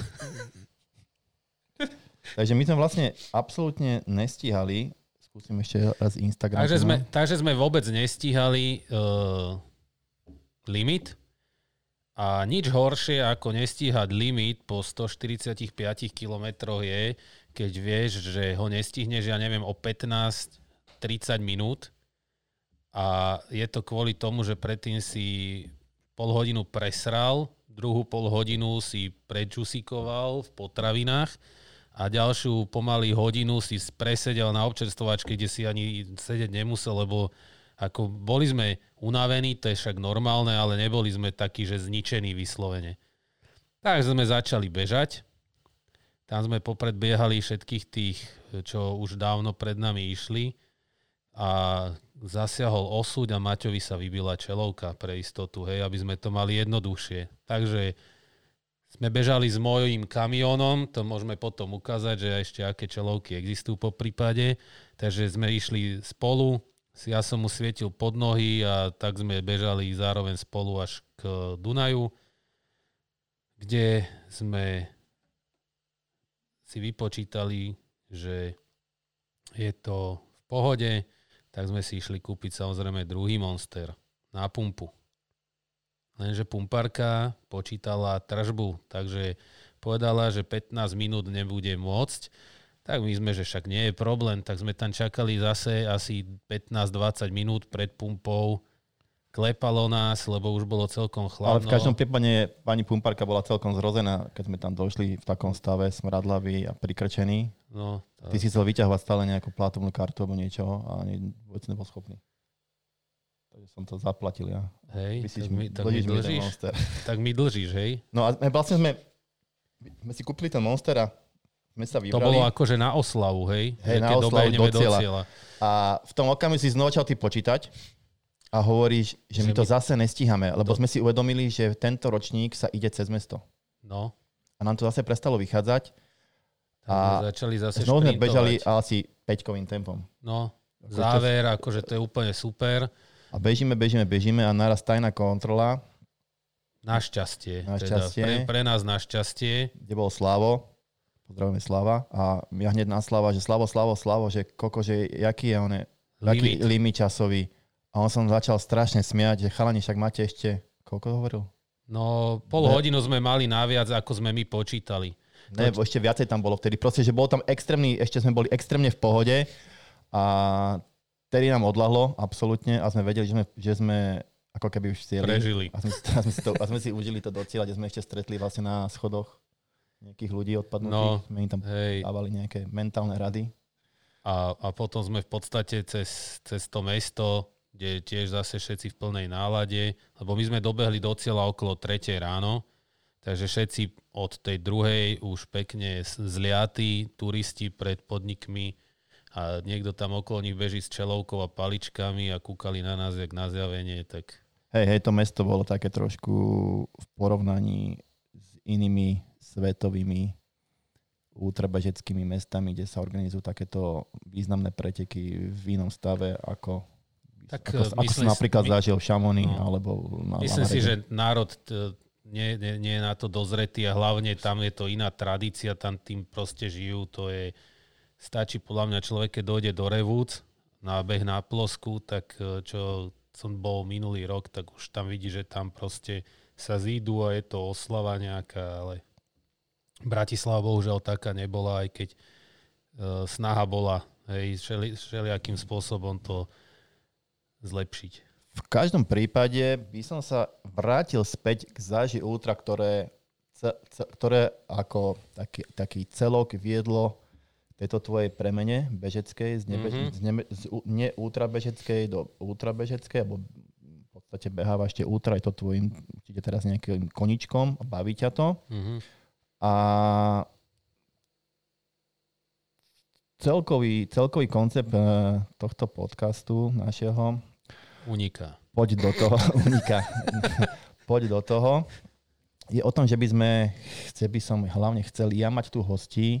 Takže my sme vlastne absolútne nestíhali. Skúsim ešte raz Instagram. Takže sme, takže sme vôbec nestíhali uh, limit. A nič horšie ako nestíhať limit po 145 km je, keď vieš, že ho nestihneš, ja neviem, o 15 30 minút a je to kvôli tomu, že predtým si pol hodinu presral, druhú pol hodinu si prečusikoval v potravinách a ďalšiu pomaly hodinu si presedel na občerstvovačke, kde si ani sedieť nemusel, lebo ako boli sme unavení, to je však normálne, ale neboli sme takí, že zničení vyslovene. Takže sme začali bežať. Tam sme popredbiehali všetkých tých, čo už dávno pred nami išli a zasiahol osúď a Maťovi sa vybila čelovka pre istotu, hej, aby sme to mali jednoduchšie. Takže sme bežali s mojím kamionom, to môžeme potom ukázať, že ešte aké čelovky existujú po prípade. Takže sme išli spolu, ja som mu svietil pod nohy a tak sme bežali zároveň spolu až k Dunaju, kde sme si vypočítali, že je to v pohode, tak sme si išli kúpiť samozrejme druhý Monster na pumpu. Lenže pumparka počítala tržbu, takže povedala, že 15 minút nebude môcť. Tak my sme, že však nie je problém, tak sme tam čakali zase asi 15-20 minút pred pumpou. Klepalo nás, lebo už bolo celkom chladno. Ale v každom prípade pani pumparka bola celkom zrozená, keď sme tam došli v takom stave smradlavý a prikrčený. No, tá... Ty si chcel vyťahovať stále nejakú platovnú kartu alebo niečo a ani vôbec nebol schopný. Takže som to zaplatil ja. Hej, tak mi, tak mi dlžíš? tak mi dlžíš, hej? No a vlastne sme, sme si kúpili ten Monster a sme sa vybrali. To bolo akože na oslavu, hej? Hej, na oslavu do cieľa. do cieľa. A v tom okamihu si znovu ty počítať a hovoríš, že, že my to my... zase nestíhame, lebo to... sme si uvedomili, že tento ročník sa ide cez mesto. No. A nám to zase prestalo vychádzať a začali zase znovu sme bežali asi 5 tempom. No, záver, akože to je úplne super. A bežíme, bežíme, bežíme a naraz tajná kontrola. Našťastie. Našťastie. Teda pre, pre nás našťastie. Kde bol Slavo. Pozdravujeme Slava. A ja hneď na Slava, že Slavo, Slavo, Slavo, že koko, že jaký je on, limit. limit časový. A on som začal strašne smiať, že chalani, však máte ešte, koľko hovoril? No, pol hodinu sme mali naviac, ako sme my počítali. Ne, to... ešte viacej tam bolo vtedy. Proste, že bolo tam extrémny, ešte sme boli extrémne v pohode a vtedy nám odlahlo absolútne a sme vedeli, že sme, že sme ako keby už stieli. Prežili. A sme, a, sme si to, a sme si užili to do cieľa, kde sme ešte stretli vlastne na schodoch nejakých ľudí odpadnutých. No, sme im tam hej. dávali nejaké mentálne rady. A, a potom sme v podstate cez, cez to mesto, kde tiež zase všetci v plnej nálade, lebo my sme dobehli do cieľa okolo 3 ráno, Takže všetci od tej druhej už pekne zliatí turisti pred podnikmi a niekto tam okolo nich beží s čelovkou a paličkami a kúkali na nás jak na zjavenie, tak... Hej, hej, to mesto bolo také trošku v porovnaní s inými svetovými ultrabežeckými mestami, kde sa organizujú takéto významné preteky v inom stave ako tak, ako, ako som napríklad my, zažil v Šamony no, alebo na Myslím Lamarede. si, že národ t- nie, nie, nie je na to dozretý a hlavne tam je to iná tradícia, tam tým proste žijú, to je, stačí podľa mňa človek, keď dojde do Revúc na beh na plosku, tak e, čo som bol minulý rok, tak už tam vidí, že tam proste sa zídu a je to oslava nejaká, ale Bratislava bohužiaľ taká nebola, aj keď uh, snaha bola hej, všeli, všelijakým spôsobom to zlepšiť. V každom prípade by som sa vrátil späť k záži Ultra, ktoré, ktoré ako taký, taký celok viedlo tejto tvojej premene bežeckej, z, nebe, mm-hmm. z, nebe, z ne ultrabežeckej do ultrabežeckej, alebo v podstate beháva ešte ultra, je to tvojim určite teraz nejakým koničkom, baví ťa to. Mm-hmm. A celkový, celkový koncept eh, tohto podcastu našeho Uniká. Poď do toho, uniká. poď do toho. Je o tom, že by sme, chce by som hlavne chcel ja mať tu hostí,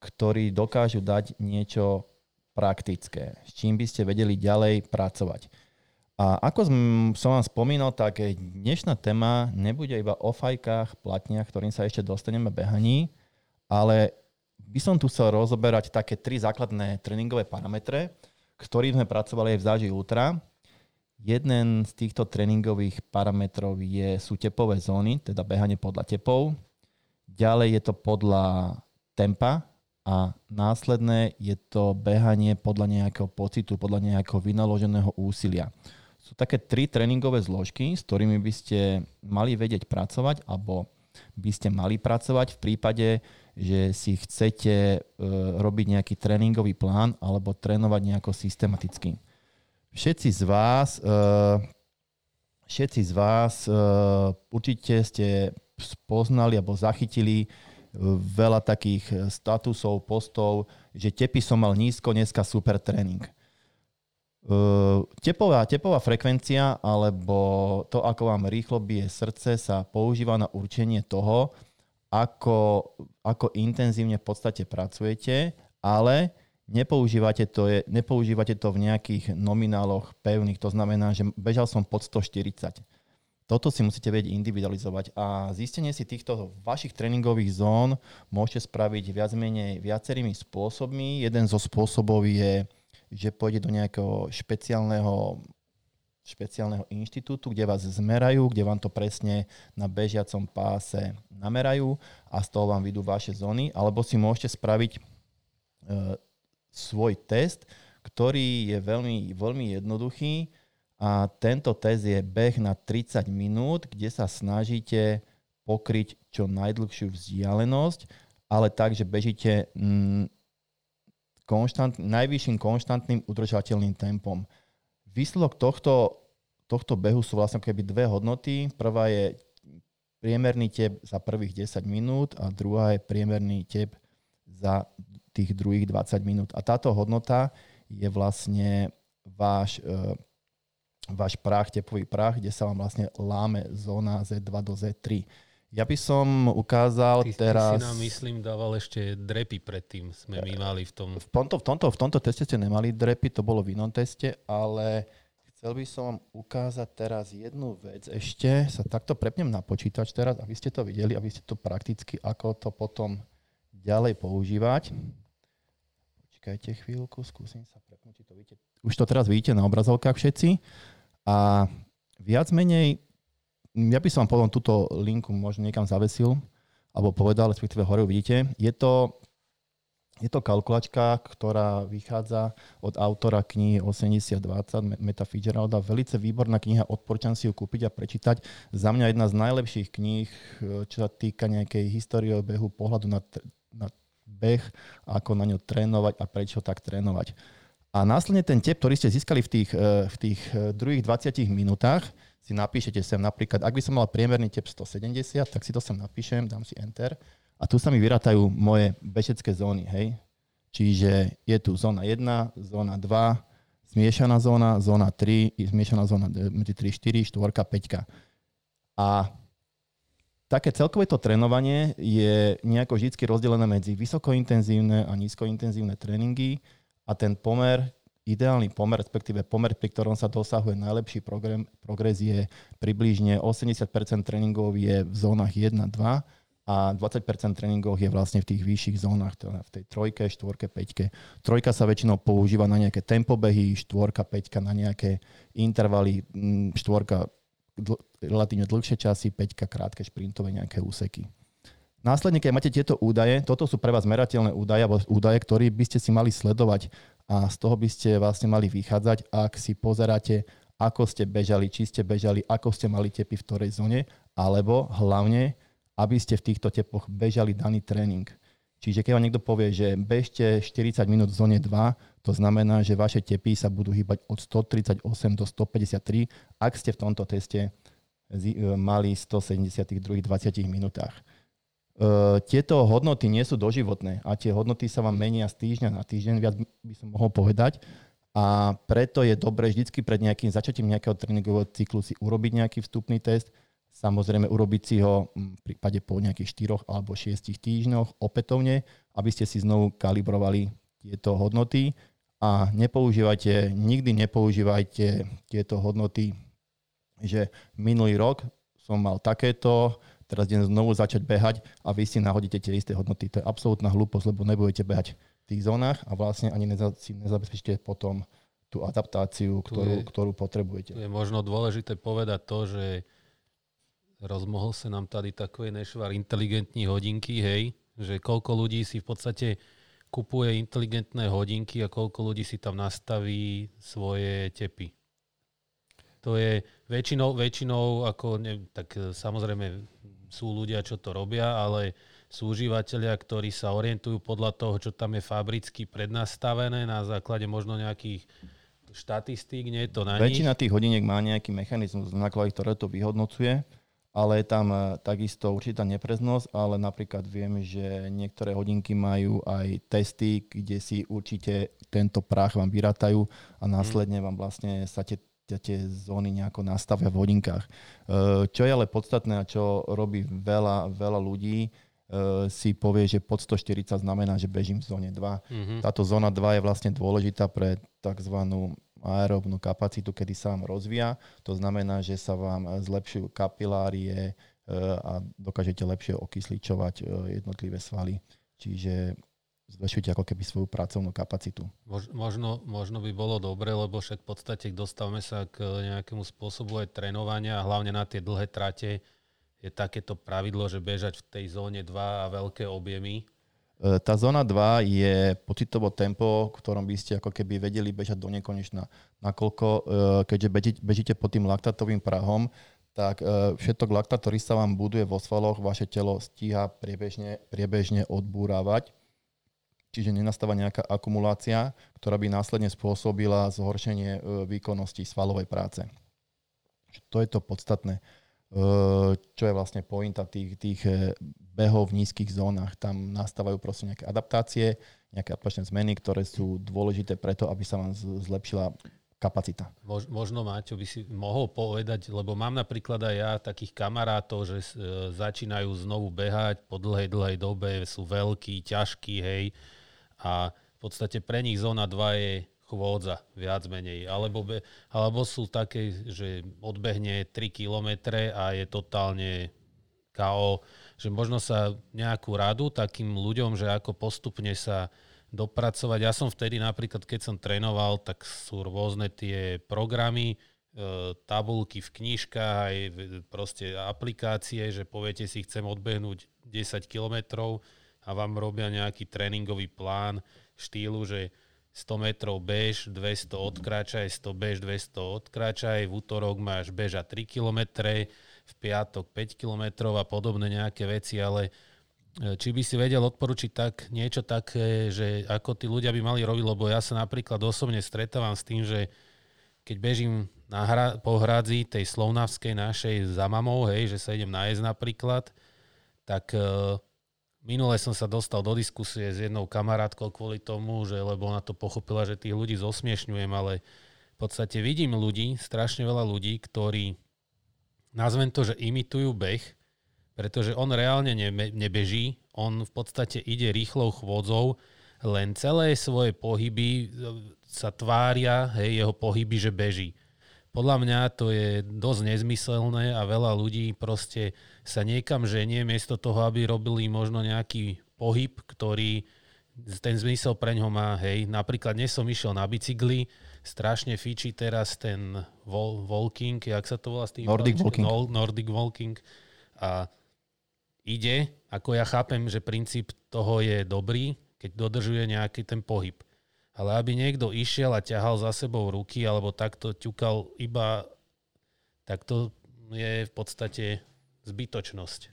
ktorí dokážu dať niečo praktické, s čím by ste vedeli ďalej pracovať. A ako som vám spomínal, tak dnešná téma nebude iba o fajkách, platniach, ktorým sa ešte dostaneme behaní, ale by som tu chcel rozoberať také tri základné tréningové parametre, ktorým sme pracovali aj v Záži Ultra. Jeden z týchto tréningových parametrov je, sú tepové zóny, teda behanie podľa tepov. Ďalej je to podľa tempa a následné je to behanie podľa nejakého pocitu, podľa nejakého vynaloženého úsilia sú také tri tréningové zložky, s ktorými by ste mali vedieť pracovať alebo by ste mali pracovať v prípade, že si chcete e, robiť nejaký tréningový plán alebo trénovať nejako systematicky. Všetci z vás, e, všetci z vás e, určite ste spoznali alebo zachytili veľa takých statusov, postov, že tepy som mal nízko, dneska super tréning. Uh, tepová, tepová frekvencia alebo to, ako vám rýchlo bije srdce, sa používa na určenie toho, ako, ako intenzívne v podstate pracujete, ale nepoužívate to, je, nepoužívate to v nejakých nomináloch pevných. To znamená, že bežal som pod 140. Toto si musíte vedieť individualizovať a zistenie si týchto vašich tréningových zón môžete spraviť viac menej viacerými spôsobmi. Jeden zo spôsobov je že pôjde do nejakého špeciálneho špeciálneho inštitútu, kde vás zmerajú, kde vám to presne na bežiacom páse namerajú a z toho vám vidú vaše zóny, alebo si môžete spraviť e, svoj test, ktorý je veľmi, veľmi jednoduchý a tento test je beh na 30 minút, kde sa snažíte pokryť čo najdlhšiu vzdialenosť, ale tak, že bežíte mm, konštant, najvyšším konštantným udržateľným tempom. Výsledok tohto, tohto behu sú vlastne keby dve hodnoty. Prvá je priemerný tep za prvých 10 minút a druhá je priemerný tep za tých druhých 20 minút. A táto hodnota je vlastne váš, e, váš prach, tepový prach, kde sa vám vlastne láme zóna Z2 do Z3. Ja by som ukázal ty, teraz... Ty si nám, myslím, dával ešte drepy predtým, sme my mali v tom... V tomto, v, tomto, v tomto teste ste nemali drepy, to bolo v inom teste, ale chcel by som vám ukázať teraz jednu vec ešte. Sa takto prepnem na počítač teraz, aby ste to videli, aby ste to prakticky, ako to potom ďalej používať. Počkajte chvíľku, skúsim sa prepnúť, to vidíte. Už to teraz vidíte na obrazovkách všetci. A viac menej ja by som vám potom túto linku možno niekam zavesil, alebo povedal, respektíve hore vidíte. Je to, je to kalkulačka, ktorá vychádza od autora knihy 8020 Meta Fitzgeralda. Velice výborná kniha, odporúčam si ju kúpiť a prečítať. Za mňa jedna z najlepších kníh, čo sa týka nejakej histórie behu, pohľadu na, na beh, ako na ňu trénovať a prečo tak trénovať. A následne ten tep, ktorý ste získali v tých, eh, v tých eh, druhých 20 minútach, si napíšete sem napríklad, ak by som mal priemerný tep 170, tak si to sem napíšem, dám si enter a tu sa mi vyrátajú moje bežecké zóny, hej. Čiže je tu zóna 1, zóna 2, zmiešaná zóna, zóna 3, zmiešaná zóna medzi 3, 4, 4, 5. A také celkové to trénovanie je nejako vždy rozdelené medzi vysokointenzívne a nízkointenzívne tréningy a ten pomer ideálny pomer, respektíve pomer, pri ktorom sa dosahuje najlepší progres je približne 80% tréningov je v zónach 1, 2 a 20% tréningov je vlastne v tých vyšších zónach, teda v tej trojke, štvorke, peťke. Trojka sa väčšinou používa na nejaké tempobehy, štvorka, peťka na nejaké intervaly, mm, štvorka dl- relatívne dlhšie časy, peťka krátke šprintové nejaké úseky. Následne, keď máte tieto údaje, toto sú pre vás merateľné údaje, alebo údaje, ktoré by ste si mali sledovať a z toho by ste vlastne mali vychádzať, ak si pozeráte, ako ste bežali, či ste bežali, ako ste mali tepy v ktorej zóne, alebo hlavne, aby ste v týchto tepoch bežali daný tréning. Čiže keď vám niekto povie, že bežte 40 minút v zóne 2, to znamená, že vaše tepy sa budú hýbať od 138 do 153, ak ste v tomto teste mali 172 20 minútach. Uh, tieto hodnoty nie sú doživotné a tie hodnoty sa vám menia z týždňa na týždeň, viac by som mohol povedať. A preto je dobré vždycky pred nejakým začatím nejakého tréningového cyklu si urobiť nejaký vstupný test, Samozrejme urobiť si ho v prípade po nejakých 4 alebo 6 týždňoch opätovne, aby ste si znovu kalibrovali tieto hodnoty a nepoužívajte, nikdy nepoužívajte tieto hodnoty, že minulý rok som mal takéto, teraz idem znovu začať behať a vy si nahodíte tie isté hodnoty. To je absolútna hlúposť, lebo nebudete behať v tých zónach a vlastne ani si nezabezpečíte potom tú adaptáciu, ktorú, je, ktorú potrebujete. Je možno dôležité povedať to, že rozmohol sa nám tady takový nešvar inteligentní hodinky, hej, že koľko ľudí si v podstate kupuje inteligentné hodinky a koľko ľudí si tam nastaví svoje tepy. To je väčšinou, väčšinou ako, ne, tak samozrejme sú ľudia, čo to robia, ale sú užívateľia, ktorí sa orientujú podľa toho, čo tam je fabricky prednastavené na základe možno nejakých štatistík, nie je to na Väčšina tých hodiniek má nejaký mechanizmus, na základe ktoré to vyhodnocuje, ale je tam eh, takisto určitá nepreznosť, ale napríklad viem, že niektoré hodinky majú aj testy, kde si určite tento prach vám vyrátajú a následne vám vlastne sa tie, tie zóny nejako nastavia v hodinkách. Eh, čo je ale podstatné a čo robí veľa, veľa ľudí, eh, si povie, že pod 140 znamená, že bežím v zóne 2. Mm-hmm. Táto zóna 2 je vlastne dôležitá pre tzv aerobnú kapacitu, kedy sa vám rozvíja. To znamená, že sa vám zlepšujú kapilárie e, a dokážete lepšie okysličovať e, jednotlivé svaly. Čiže zväčšujete ako keby svoju pracovnú kapacitu. Možno, možno by bolo dobre, lebo však v podstate dostávame sa k nejakému spôsobu aj trénovania a hlavne na tie dlhé trate je takéto pravidlo, že bežať v tej zóne 2 a veľké objemy E, tá zóna 2 je pocitovo tempo, v ktorom by ste ako keby vedeli bežať do nekonečna. Nakoľko, e, keďže bežíte pod tým laktátovým prahom, tak všetok laktát, ktorý sa vám buduje vo svaloch, vaše telo stíha priebežne, priebežne odbúravať. Čiže nenastáva nejaká akumulácia, ktorá by následne spôsobila zhoršenie výkonnosti svalovej práce. To je to podstatné čo je vlastne pointa tých, tých behov v nízkych zónach. Tam nastávajú proste nejaké adaptácie, nejaké adaptačné zmeny, ktoré sú dôležité preto, aby sa vám zlepšila kapacita. Možno Máťo by si mohol povedať, lebo mám napríklad aj ja takých kamarátov, že e, začínajú znovu behať po dlhej, dlhej dobe, sú veľkí, ťažkí, hej, a v podstate pre nich zóna 2 je chôdza, viac menej. Alebo, be, alebo sú také, že odbehne 3 kilometre a je totálne KO že možno sa nejakú radu takým ľuďom, že ako postupne sa dopracovať. Ja som vtedy napríklad, keď som trénoval, tak sú rôzne tie programy, e, tabulky v knižkách, aj proste aplikácie, že poviete si, chcem odbehnúť 10 kilometrov a vám robia nejaký tréningový plán štýlu, že 100 metrov bež, 200 odkráčaj, 100 bež, 200 odkráčaj, v útorok máš beža 3 kilometre, v piatok 5 km a podobné nejaké veci, ale e, či by si vedel odporučiť tak niečo také, že ako tí ľudia by mali robiť, lebo ja sa napríklad osobne stretávam s tým, že keď bežím na hra, po hradzi tej slovnavskej našej za mamou, hej, že sa idem nájsť napríklad, tak uh, minule som sa dostal do diskusie s jednou kamarátkou kvôli tomu, že lebo ona to pochopila, že tých ľudí zosmiešňujem, ale v podstate vidím ľudí, strašne veľa ľudí, ktorí nazvem to, že imitujú beh, pretože on reálne nebe, nebeží, on v podstate ide rýchlou chôdzou, len celé svoje pohyby e, sa tvária, hej, jeho pohyby, že beží. Podľa mňa to je dosť nezmyselné a veľa ľudí proste sa niekam ženie miesto toho, aby robili možno nejaký pohyb, ktorý ten zmysel pre ňo má, hej. Napríklad dnes som išiel na bicykli, strašne fíči teraz ten vol, walking, jak sa to volá s tým? Nordic walking. Nordic walking. A ide, ako ja chápem, že princíp toho je dobrý, keď dodržuje nejaký ten pohyb. Ale aby niekto išiel a ťahal za sebou ruky alebo takto ťukal iba, tak to je v podstate zbytočnosť.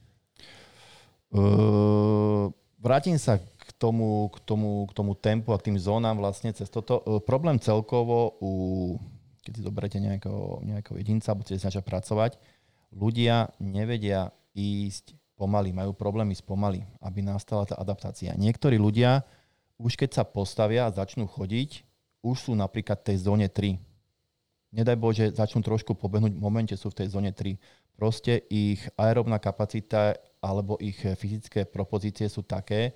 Uh, vrátim sa k tomu, k tomu, k tomu tempu a k tým zónam vlastne cez toto. E, problém celkovo, u, keď si zoberete nejakého, nejakého jedinca alebo chcete sa pracovať, ľudia nevedia ísť pomaly, majú problémy s pomaly, aby nastala tá adaptácia. Niektorí ľudia už keď sa postavia a začnú chodiť, už sú napríklad v tej zóne 3. Nedaj Bože, začnú trošku pobehnúť, v momente sú v tej zóne 3. proste ich aerobná kapacita alebo ich fyzické propozície sú také,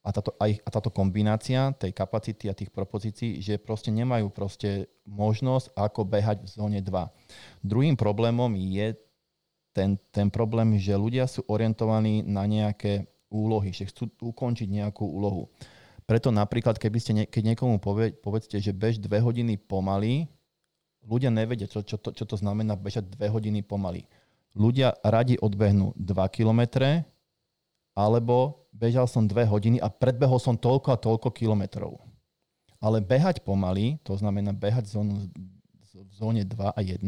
a táto, a, ich, a táto kombinácia tej kapacity a tých propozícií, že proste nemajú proste možnosť ako behať v zóne 2. Druhým problémom je ten, ten problém, že ľudia sú orientovaní na nejaké úlohy, že chcú ukončiť nejakú úlohu. Preto napríklad, keby ste ne, keď niekomu povie, povedzte, že bež dve hodiny pomaly, ľudia nevedia, čo, čo, to, čo to znamená bežať dve hodiny pomaly. Ľudia radi odbehnú 2 kilometre, alebo bežal som dve hodiny a predbehol som toľko a toľko kilometrov. Ale behať pomaly, to znamená behať v zóne, v zóne 2 a 1,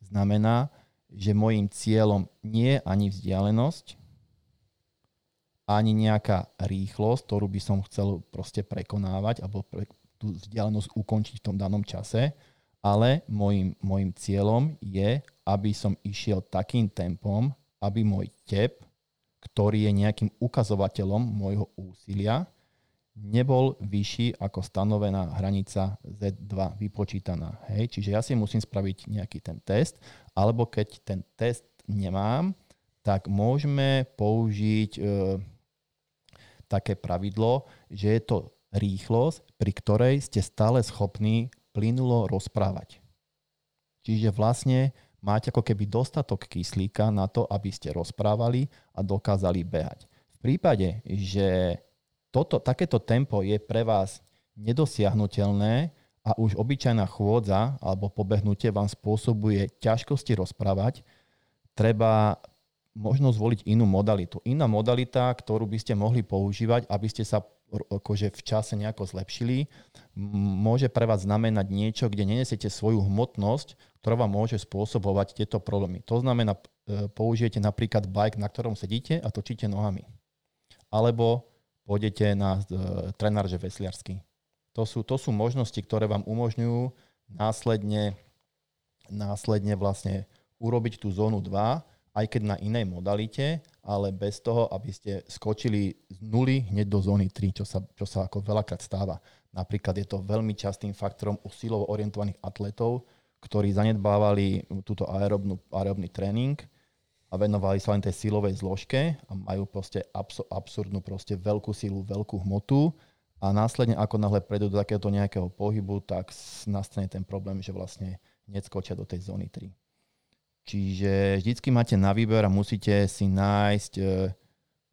znamená, že môjim cieľom nie je ani vzdialenosť, ani nejaká rýchlosť, ktorú by som chcel proste prekonávať alebo pre, tú vzdialenosť ukončiť v tom danom čase, ale môjim, môjim cieľom je, aby som išiel takým tempom, aby môj tep, ktorý je nejakým ukazovateľom môjho úsilia, nebol vyšší ako stanovená hranica Z2 vypočítaná. Hej? Čiže ja si musím spraviť nejaký ten test, alebo keď ten test nemám, tak môžeme použiť e, také pravidlo, že je to rýchlosť, pri ktorej ste stále schopní plynulo rozprávať. Čiže vlastne máte ako keby dostatok kyslíka na to, aby ste rozprávali a dokázali behať. V prípade, že toto, takéto tempo je pre vás nedosiahnutelné a už obyčajná chôdza alebo pobehnutie vám spôsobuje ťažkosti rozprávať, treba možno zvoliť inú modalitu. Iná modalita, ktorú by ste mohli používať, aby ste sa akože v čase nejako zlepšili, môže pre vás znamenať niečo, kde nenesiete svoju hmotnosť, ktorá vám môže spôsobovať tieto problémy. To znamená, e, použijete napríklad bike, na ktorom sedíte a točíte nohami. Alebo pôjdete na e, trenárže vesliarsky. To sú, to sú možnosti, ktoré vám umožňujú následne, následne vlastne urobiť tú zónu 2 aj keď na inej modalite, ale bez toho, aby ste skočili z nuly hneď do zóny 3, čo sa, čo sa ako veľakrát stáva. Napríklad je to veľmi častým faktorom u silovo orientovaných atletov, ktorí zanedbávali túto aerobnú, aerobný tréning a venovali sa len tej silovej zložke a majú proste absurdnú proste veľkú silu, veľkú hmotu a následne ako náhle prejdú do takéhoto nejakého pohybu, tak nastane ten problém, že vlastne neskočia do tej zóny 3. Čiže vždycky máte na výber a musíte si nájsť e,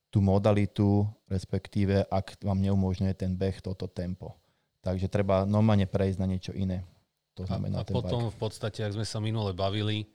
tú modalitu, respektíve ak vám neumožňuje ten beh toto tempo. Takže treba normálne prejsť na niečo iné. To znamená a, a potom bike. v podstate, ak sme sa minule bavili,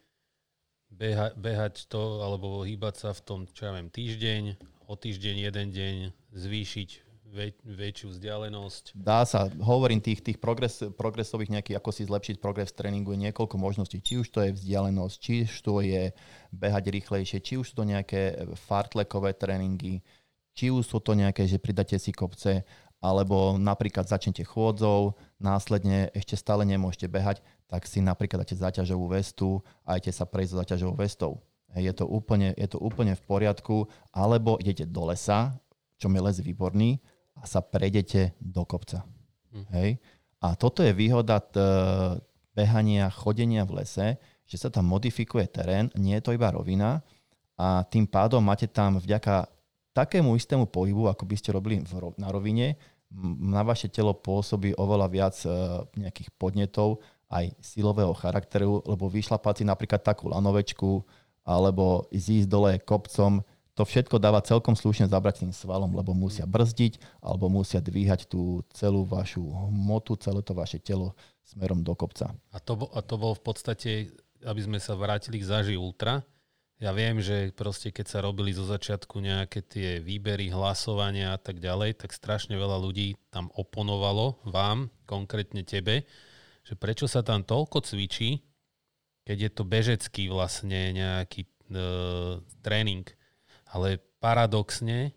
beha, behať to alebo hýbať sa v tom, čo ja viem, týždeň, o týždeň, jeden deň, zvýšiť väč, väčšiu vzdialenosť. Dá sa, hovorím tých, tých progres, progresových nejakých, ako si zlepšiť progres tréningu je niekoľko možností. Či už to je vzdialenosť, či už to je behať rýchlejšie, či už sú to nejaké fartlekové tréningy, či už sú to nejaké, že pridáte si kopce, alebo napríklad začnete chôdzou, následne ešte stále nemôžete behať, tak si napríklad dáte záťažovú vestu a idete sa prejsť so záťažovou vestou. Je to, úplne, je to úplne v poriadku, alebo idete do lesa, čo je les výborný, a sa prejdete do kopca. Hm. Hej? A toto je výhoda t- behania, chodenia v lese, že sa tam modifikuje terén, nie je to iba rovina a tým pádom máte tam vďaka takému istému pohybu, ako by ste robili v, na rovine, na vaše telo pôsobí oveľa viac e, nejakých podnetov, aj silového charakteru, lebo vyšlapať si napríklad takú lanovečku, alebo zísť dole kopcom, to všetko dáva celkom slušne zabrať tým svalom, lebo musia brzdiť alebo musia dvíhať tú celú vašu hmotu, celé to vaše telo smerom do kopca. A to, a to bol v podstate, aby sme sa vrátili k záži Ultra. Ja viem, že proste keď sa robili zo začiatku nejaké tie výbery, hlasovania a tak ďalej, tak strašne veľa ľudí tam oponovalo vám, konkrétne tebe, že prečo sa tam toľko cvičí, keď je to bežecký vlastne nejaký e, tréning ale paradoxne e,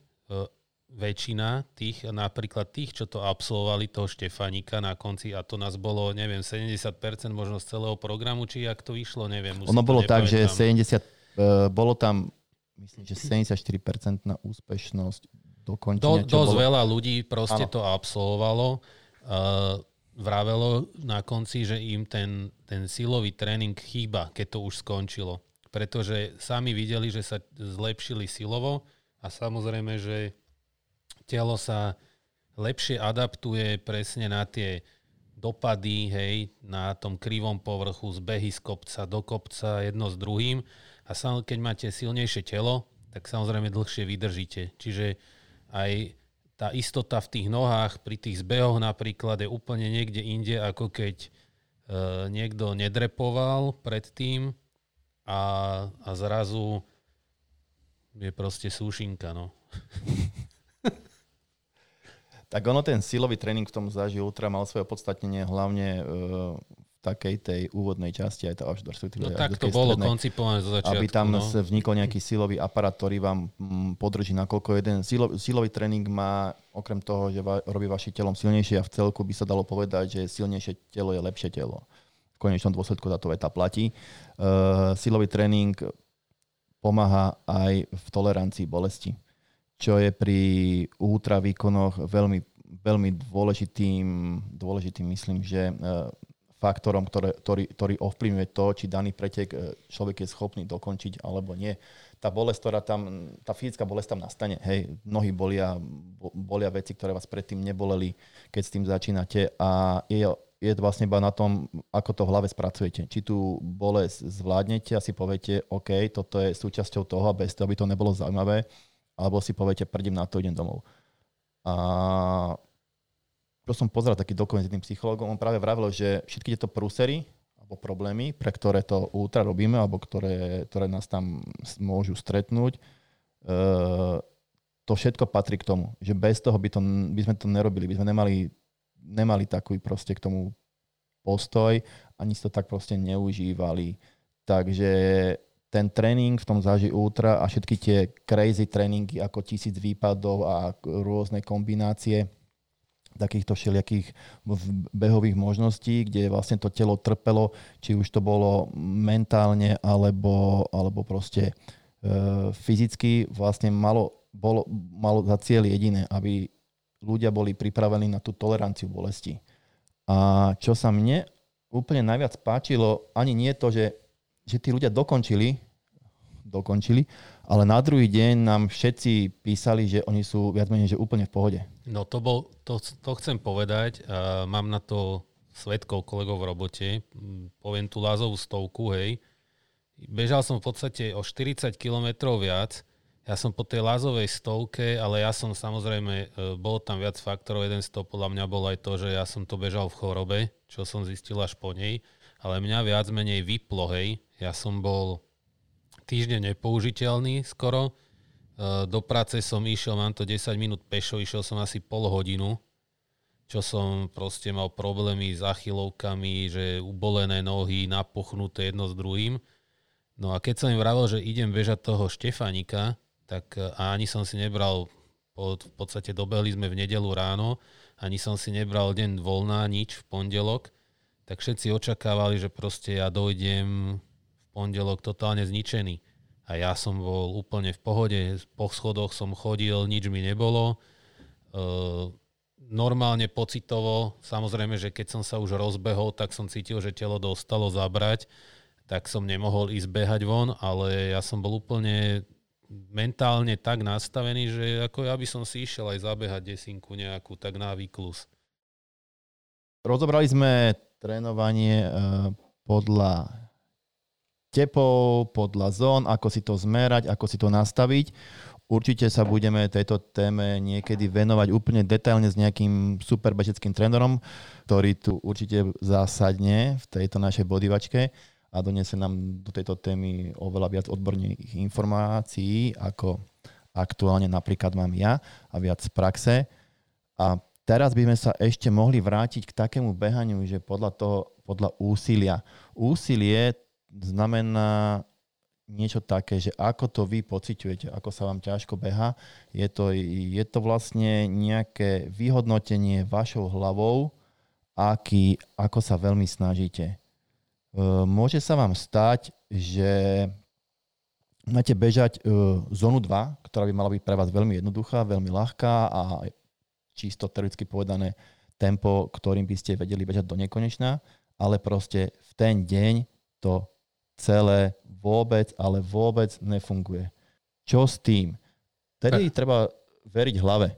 väčšina tých, napríklad tých, čo to absolvovali, toho Štefanika na konci, a to nás bolo, neviem, 70% možno z celého programu, či jak to vyšlo, neviem. Ono bolo tak, že 70, uh, e, bolo tam, myslím, že 74% na úspešnosť dokončenia. Do, dosť bolo... veľa ľudí proste ano. to absolvovalo. Uh, vravelo na konci, že im ten, ten silový tréning chýba, keď to už skončilo pretože sami videli, že sa zlepšili silovo a samozrejme, že telo sa lepšie adaptuje presne na tie dopady, hej, na tom krivom povrchu, zbehy z kopca do kopca, jedno s druhým. A sam, keď máte silnejšie telo, tak samozrejme dlhšie vydržíte. Čiže aj tá istota v tých nohách pri tých zbehoch napríklad je úplne niekde inde, ako keď e, niekto nedrepoval predtým a, a zrazu je proste súšinka. No. tak ono ten silový tréning v tom záži ultra mal svoje podstatnenie hlavne e, takej tej úvodnej časti, aj to až do No tak to bolo strednej, koncipované zo začiatku. Aby tam no. vznikol nejaký silový aparát, ktorý vám mm, podrží, nakoľko jeden silo, silový tréning má, okrem toho, že va, robí vašim telom silnejšie a v celku by sa dalo povedať, že silnejšie telo je lepšie telo. V konečnom dôsledku táto veta platí. Uh, silový tréning pomáha aj v tolerancii bolesti, čo je pri ultra výkonoch veľmi, veľmi dôležitým, dôležitým myslím, že uh, faktorom, ktoré, ktorý, ktorý ovplyvňuje to, či daný pretek e, človek je schopný dokončiť alebo nie. Tá bolesť, ktorá tam, tá fyzická bolesť tam nastane. Hej, nohy bolia, bolia veci, ktoré vás predtým neboleli, keď s tým začínate a je, je to vlastne iba na tom, ako to v hlave spracujete. Či tú bolesť zvládnete a si poviete, OK, toto je súčasťou toho a bez toho by to nebolo zaujímavé, alebo si poviete, prdím na to, idem domov. A som pozeral taký dokument s jedným psychologom, on práve vravil, že všetky tieto prúsery alebo problémy, pre ktoré to ultra robíme, alebo ktoré, ktoré nás tam môžu stretnúť, uh, to všetko patrí k tomu, že bez toho by, to, by sme to nerobili, by sme nemali, nemali takový proste k tomu postoj, ani si to tak proste neužívali. Takže ten tréning v tom záži ultra a všetky tie crazy tréningy ako tisíc výpadov a rôzne kombinácie, takýchto všelijakých behových možností, kde vlastne to telo trpelo, či už to bolo mentálne alebo, alebo proste e, fyzicky, vlastne malo, bolo, malo za cieľ jediné, aby ľudia boli pripravení na tú toleranciu bolesti. A čo sa mne úplne najviac páčilo, ani nie to, že, že tí ľudia dokončili, dokončili, ale na druhý deň nám všetci písali, že oni sú viac menej že úplne v pohode. No to, bol, to, to chcem povedať. Uh, mám na to svetkov kolegov v robote. Poviem tú lázovú stovku, hej. Bežal som v podstate o 40 km viac. Ja som po tej lázovej stovke, ale ja som samozrejme, uh, bol tam viac faktorov. Jeden z toho podľa mňa bol aj to, že ja som to bežal v chorobe, čo som zistil až po nej. Ale mňa viac menej vyplo, hej. Ja som bol týždeň nepoužiteľný skoro. E, do práce som išiel, mám to 10 minút pešo, išiel som asi pol hodinu, čo som proste mal problémy s achilovkami, že ubolené nohy, napuchnuté jedno s druhým. No a keď som im vravil, že idem bežať toho Štefanika, tak e, ani som si nebral, v podstate dobehli sme v nedelu ráno, ani som si nebral deň voľná, nič v pondelok, tak všetci očakávali, že proste ja dojdem pondelok totálne zničený. A ja som bol úplne v pohode, po schodoch som chodil, nič mi nebolo. E, normálne pocitovo, samozrejme, že keď som sa už rozbehol, tak som cítil, že telo dostalo zabrať, tak som nemohol ísť behať von, ale ja som bol úplne mentálne tak nastavený, že ako ja by som si išiel aj zabehať desinku nejakú, tak na výklus. Rozobrali sme trénovanie e, podľa tepov, podľa zón, ako si to zmerať, ako si to nastaviť. Určite sa budeme tejto téme niekedy venovať úplne detailne s nejakým super bežeckým trénerom, ktorý tu určite zásadne v tejto našej bodyvačke a donese nám do tejto témy oveľa viac odborných informácií, ako aktuálne napríklad mám ja a viac z praxe. A teraz by sme sa ešte mohli vrátiť k takému behaniu, že podľa toho, podľa úsilia. Úsilie znamená niečo také, že ako to vy pociťujete, ako sa vám ťažko beha, je to, je to vlastne nejaké vyhodnotenie vašou hlavou, aký, ako sa veľmi snažíte. E, môže sa vám stať, že máte bežať e, zónu 2, ktorá by mala byť pre vás veľmi jednoduchá, veľmi ľahká a čisto teoreticky povedané tempo, ktorým by ste vedeli bežať do nekonečna, ale proste v ten deň to celé vôbec, ale vôbec nefunguje. Čo s tým? Tedy treba veriť hlave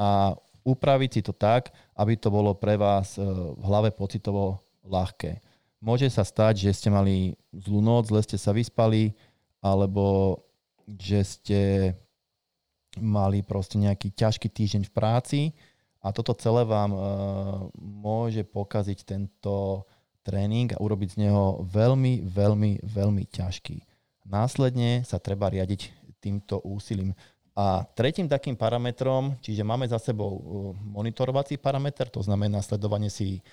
a upraviť si to tak, aby to bolo pre vás e, v hlave pocitovo ľahké. Môže sa stať, že ste mali zlú noc, zle ste sa vyspali, alebo že ste mali proste nejaký ťažký týždeň v práci a toto celé vám e, môže pokaziť tento tréning a urobiť z neho veľmi, veľmi, veľmi ťažký. Následne sa treba riadiť týmto úsilím. A tretím takým parametrom, čiže máme za sebou uh, monitorovací parameter, to znamená sledovanie si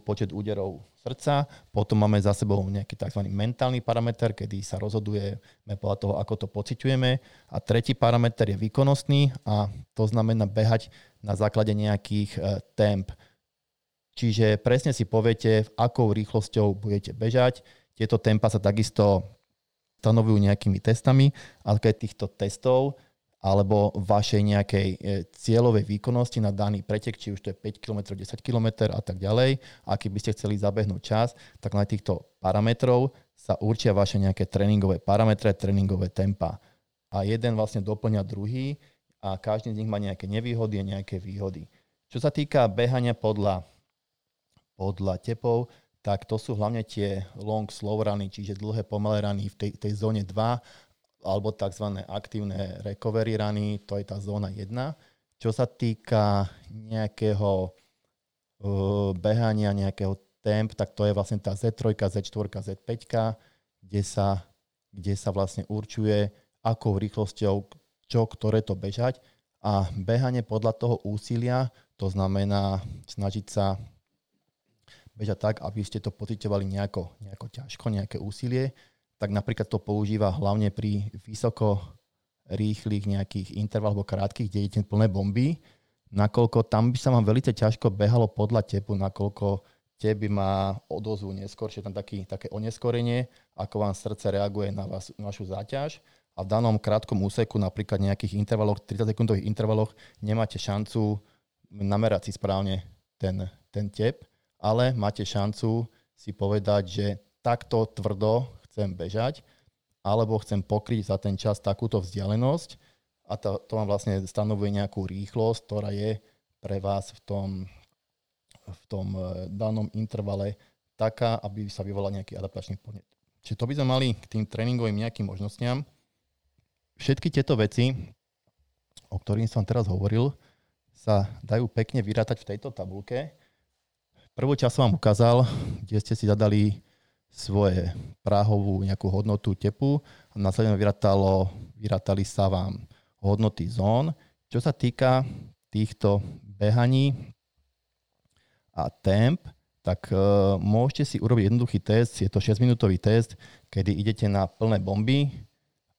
počet úderov srdca, potom máme za sebou nejaký tzv. mentálny parameter, kedy sa rozhodujeme podľa toho, ako to pociťujeme. A tretí parameter je výkonnostný a to znamená behať na základe nejakých uh, temp. Čiže presne si poviete, v akou rýchlosťou budete bežať. Tieto tempa sa takisto stanovujú nejakými testami, ale keď týchto testov alebo vašej nejakej e, cieľovej výkonnosti na daný pretek, či už to je 5 km, 10 km a tak ďalej. A keby ste chceli zabehnúť čas, tak na týchto parametrov sa určia vaše nejaké tréningové parametre, tréningové tempa. A jeden vlastne doplňa druhý a každý z nich má nejaké nevýhody a nejaké výhody. Čo sa týka behania podľa, podľa tepov, tak to sú hlavne tie long slow runy, čiže dlhé pomalé rany v tej, tej zóne 2 alebo tzv. aktívne recovery rany, to je tá zóna 1. Čo sa týka nejakého uh, behania, nejakého temp, tak to je vlastne tá Z3, Z4, Z5, kde sa, kde sa vlastne určuje, akou rýchlosťou čo, ktoré to bežať. A behanie podľa toho úsilia, to znamená snažiť sa bežať tak, aby ste to pocitovali nejako, nejako ťažko, nejaké úsilie tak napríklad to používa hlavne pri vysoko rýchlych nejakých intervaloch alebo krátkých, kde idete plné bomby, nakoľko tam by sa vám veľmi ťažko behalo podľa tepu, nakoľko tep by má odozvu neskôršie, tam taký, také oneskorenie, ako vám srdce reaguje na, vás, vašu záťaž. A v danom krátkom úseku, napríklad nejakých intervaloch, 30 sekundových intervaloch, nemáte šancu namerať si správne ten, ten tep, ale máte šancu si povedať, že takto tvrdo chcem bežať, alebo chcem pokryť za ten čas takúto vzdialenosť a to, to vám vlastne stanovuje nejakú rýchlosť, ktorá je pre vás v tom, v tom e, danom intervale taká, aby sa vyvolal nejaký adaptačný podnet. Čiže to by sme mali k tým tréningovým nejakým možnostiam. Všetky tieto veci, o ktorých som teraz hovoril, sa dajú pekne vyrátať v tejto tabulke. Prvú časť som vám ukázal, kde ste si zadali svoje práhovú nejakú hodnotu tepu a následne vyrátalo, vyrátali sa vám hodnoty zón. Čo sa týka týchto behaní a temp, tak uh, môžete si urobiť jednoduchý test, je to 6-minútový test, kedy idete na plné bomby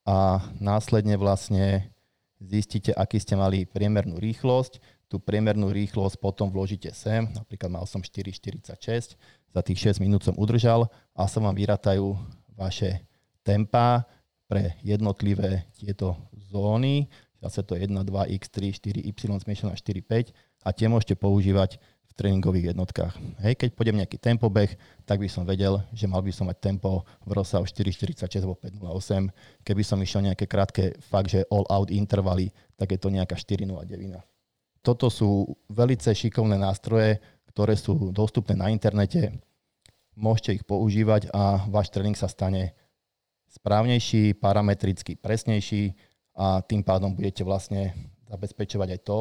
a následne vlastne zistíte, aký ste mali priemernú rýchlosť. Tú priemernú rýchlosť potom vložíte sem, napríklad mal som 4,46, za tých 6 minút som udržal a sa vám vyratajú vaše tempa pre jednotlivé tieto zóny. Zase to 1, 2, x3, 4, y zmiešaná 4, 5 a tie môžete používať v tréningových jednotkách. Hej, keď pôjdem nejaký tempobeh, tak by som vedel, že mal by som mať tempo v rozsahu 4,46 alebo 5,08. Keby som išiel nejaké krátke fakt, že all out intervaly, tak je to nejaká 4,09. Toto sú velice šikovné nástroje, ktoré sú dostupné na internete. Môžete ich používať a váš tréning sa stane správnejší, parametricky presnejší a tým pádom budete vlastne zabezpečovať aj to,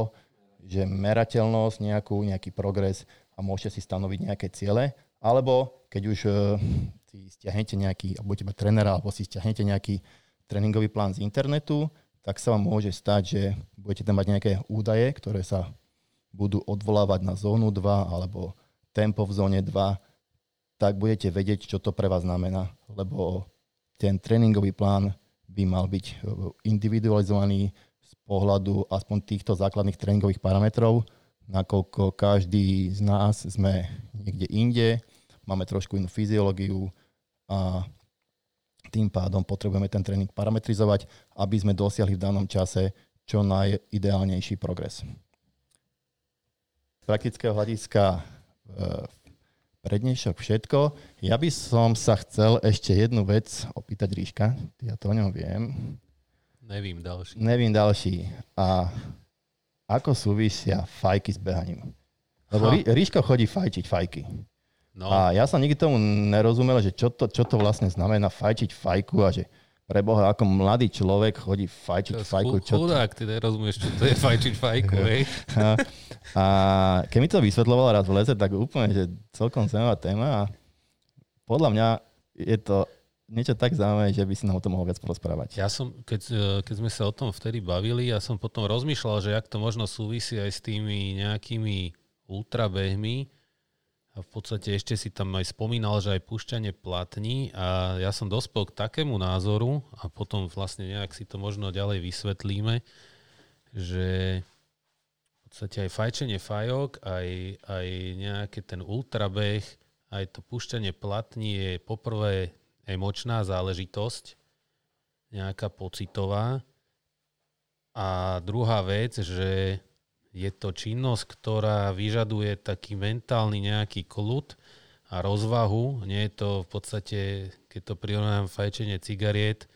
že merateľnosť, nejakú, nejaký progres a môžete si stanoviť nejaké ciele, alebo keď už uh, si stiahnete nejaký, alebo budete mať trenera, alebo si stiahnete nejaký tréningový plán z internetu, tak sa vám môže stať, že budete tam mať nejaké údaje, ktoré sa budú odvolávať na zónu 2 alebo tempo v zóne 2 tak budete vedieť, čo to pre vás znamená. Lebo ten tréningový plán by mal byť e, individualizovaný z pohľadu aspoň týchto základných tréningových parametrov, nakoľko každý z nás sme niekde inde, máme trošku inú fyziológiu a tým pádom potrebujeme ten tréning parametrizovať, aby sme dosiahli v danom čase čo najideálnejší progres. Z praktického hľadiska e, pre dnešok všetko. Ja by som sa chcel ešte jednu vec opýtať Ríška. Ja to o ňom viem. Nevím ďalší. Nevím ďalší. A ako súvisia fajky s behaním? Lebo Rí, Ríško chodí fajčiť fajky. No, A ja som nikdy tomu nerozumel, že čo to, čo to vlastne znamená fajčiť fajku a že preboha, ako mladý človek chodí fajčiť fajku. Čo chudák, ty nerozumieš, čo to je fajčiť fajku, hej? a, a keď mi to vysvetloval raz v leze, tak úplne, že celkom zaujímavá téma a podľa mňa je to niečo tak zaujímavé, že by si nám o tom mohol viac porozprávať. Ja som, keď, e, keď sme sa o tom vtedy bavili, ja som potom rozmýšľal, že jak to možno súvisí aj s tými nejakými ultrabehmi. A v podstate ešte si tam aj spomínal, že aj púšťanie platní a ja som dospel k takému názoru a potom vlastne nejak si to možno ďalej vysvetlíme, že v podstate aj fajčenie fajok, aj, aj nejaký ten ultrabeh, aj to púšťanie platní je poprvé emočná záležitosť, nejaká pocitová. A druhá vec, že je to činnosť, ktorá vyžaduje taký mentálny nejaký kľud a rozvahu. Nie je to v podstate, keď to prirovnám fajčenie cigariet,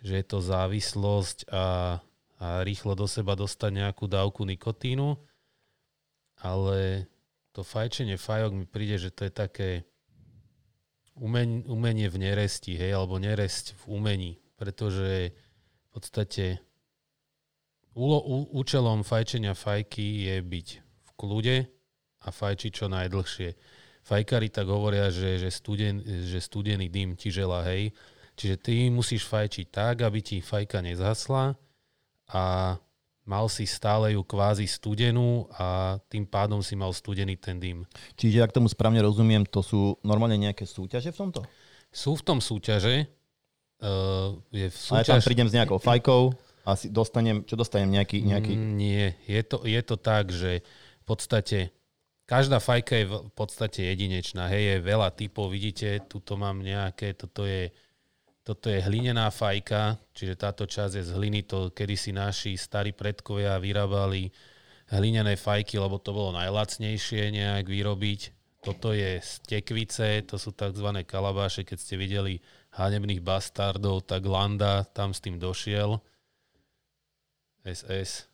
že je to závislosť a, a rýchlo do seba dostať nejakú dávku nikotínu, ale to fajčenie fajok mi príde, že to je také umenie v neresti, hej, alebo neresť v umení, pretože v podstate úlo, ú, účelom fajčenia fajky je byť v kľude a fajčiť čo najdlhšie. Fajkári tak hovoria, že, že, studen, že studený dym ti žela, hej. Čiže ty musíš fajčiť tak, aby ti fajka nezhasla a mal si stále ju kvázi studenú a tým pádom si mal studený ten dym. Čiže, ak tomu správne rozumiem, to sú normálne nejaké súťaže v tomto? Sú v tom súťaže. Uh, je v A ja tam súťaž... prídem s nejakou fajkou a si dostanem, čo dostanem, nejaký, nejaký Mm, Nie, je to, je to tak, že v podstate každá fajka je v podstate jedinečná. Hej, je veľa typov, vidíte, tuto mám nejaké, toto je, toto je hlinená fajka, čiže táto časť je z hliny, to kedysi naši starí predkovia vyrábali hlinené fajky, lebo to bolo najlacnejšie nejak vyrobiť. Toto je z tekvice, to sú tzv. kalabáše, keď ste videli hanebných bastardov, tak Landa tam s tým došiel. SS.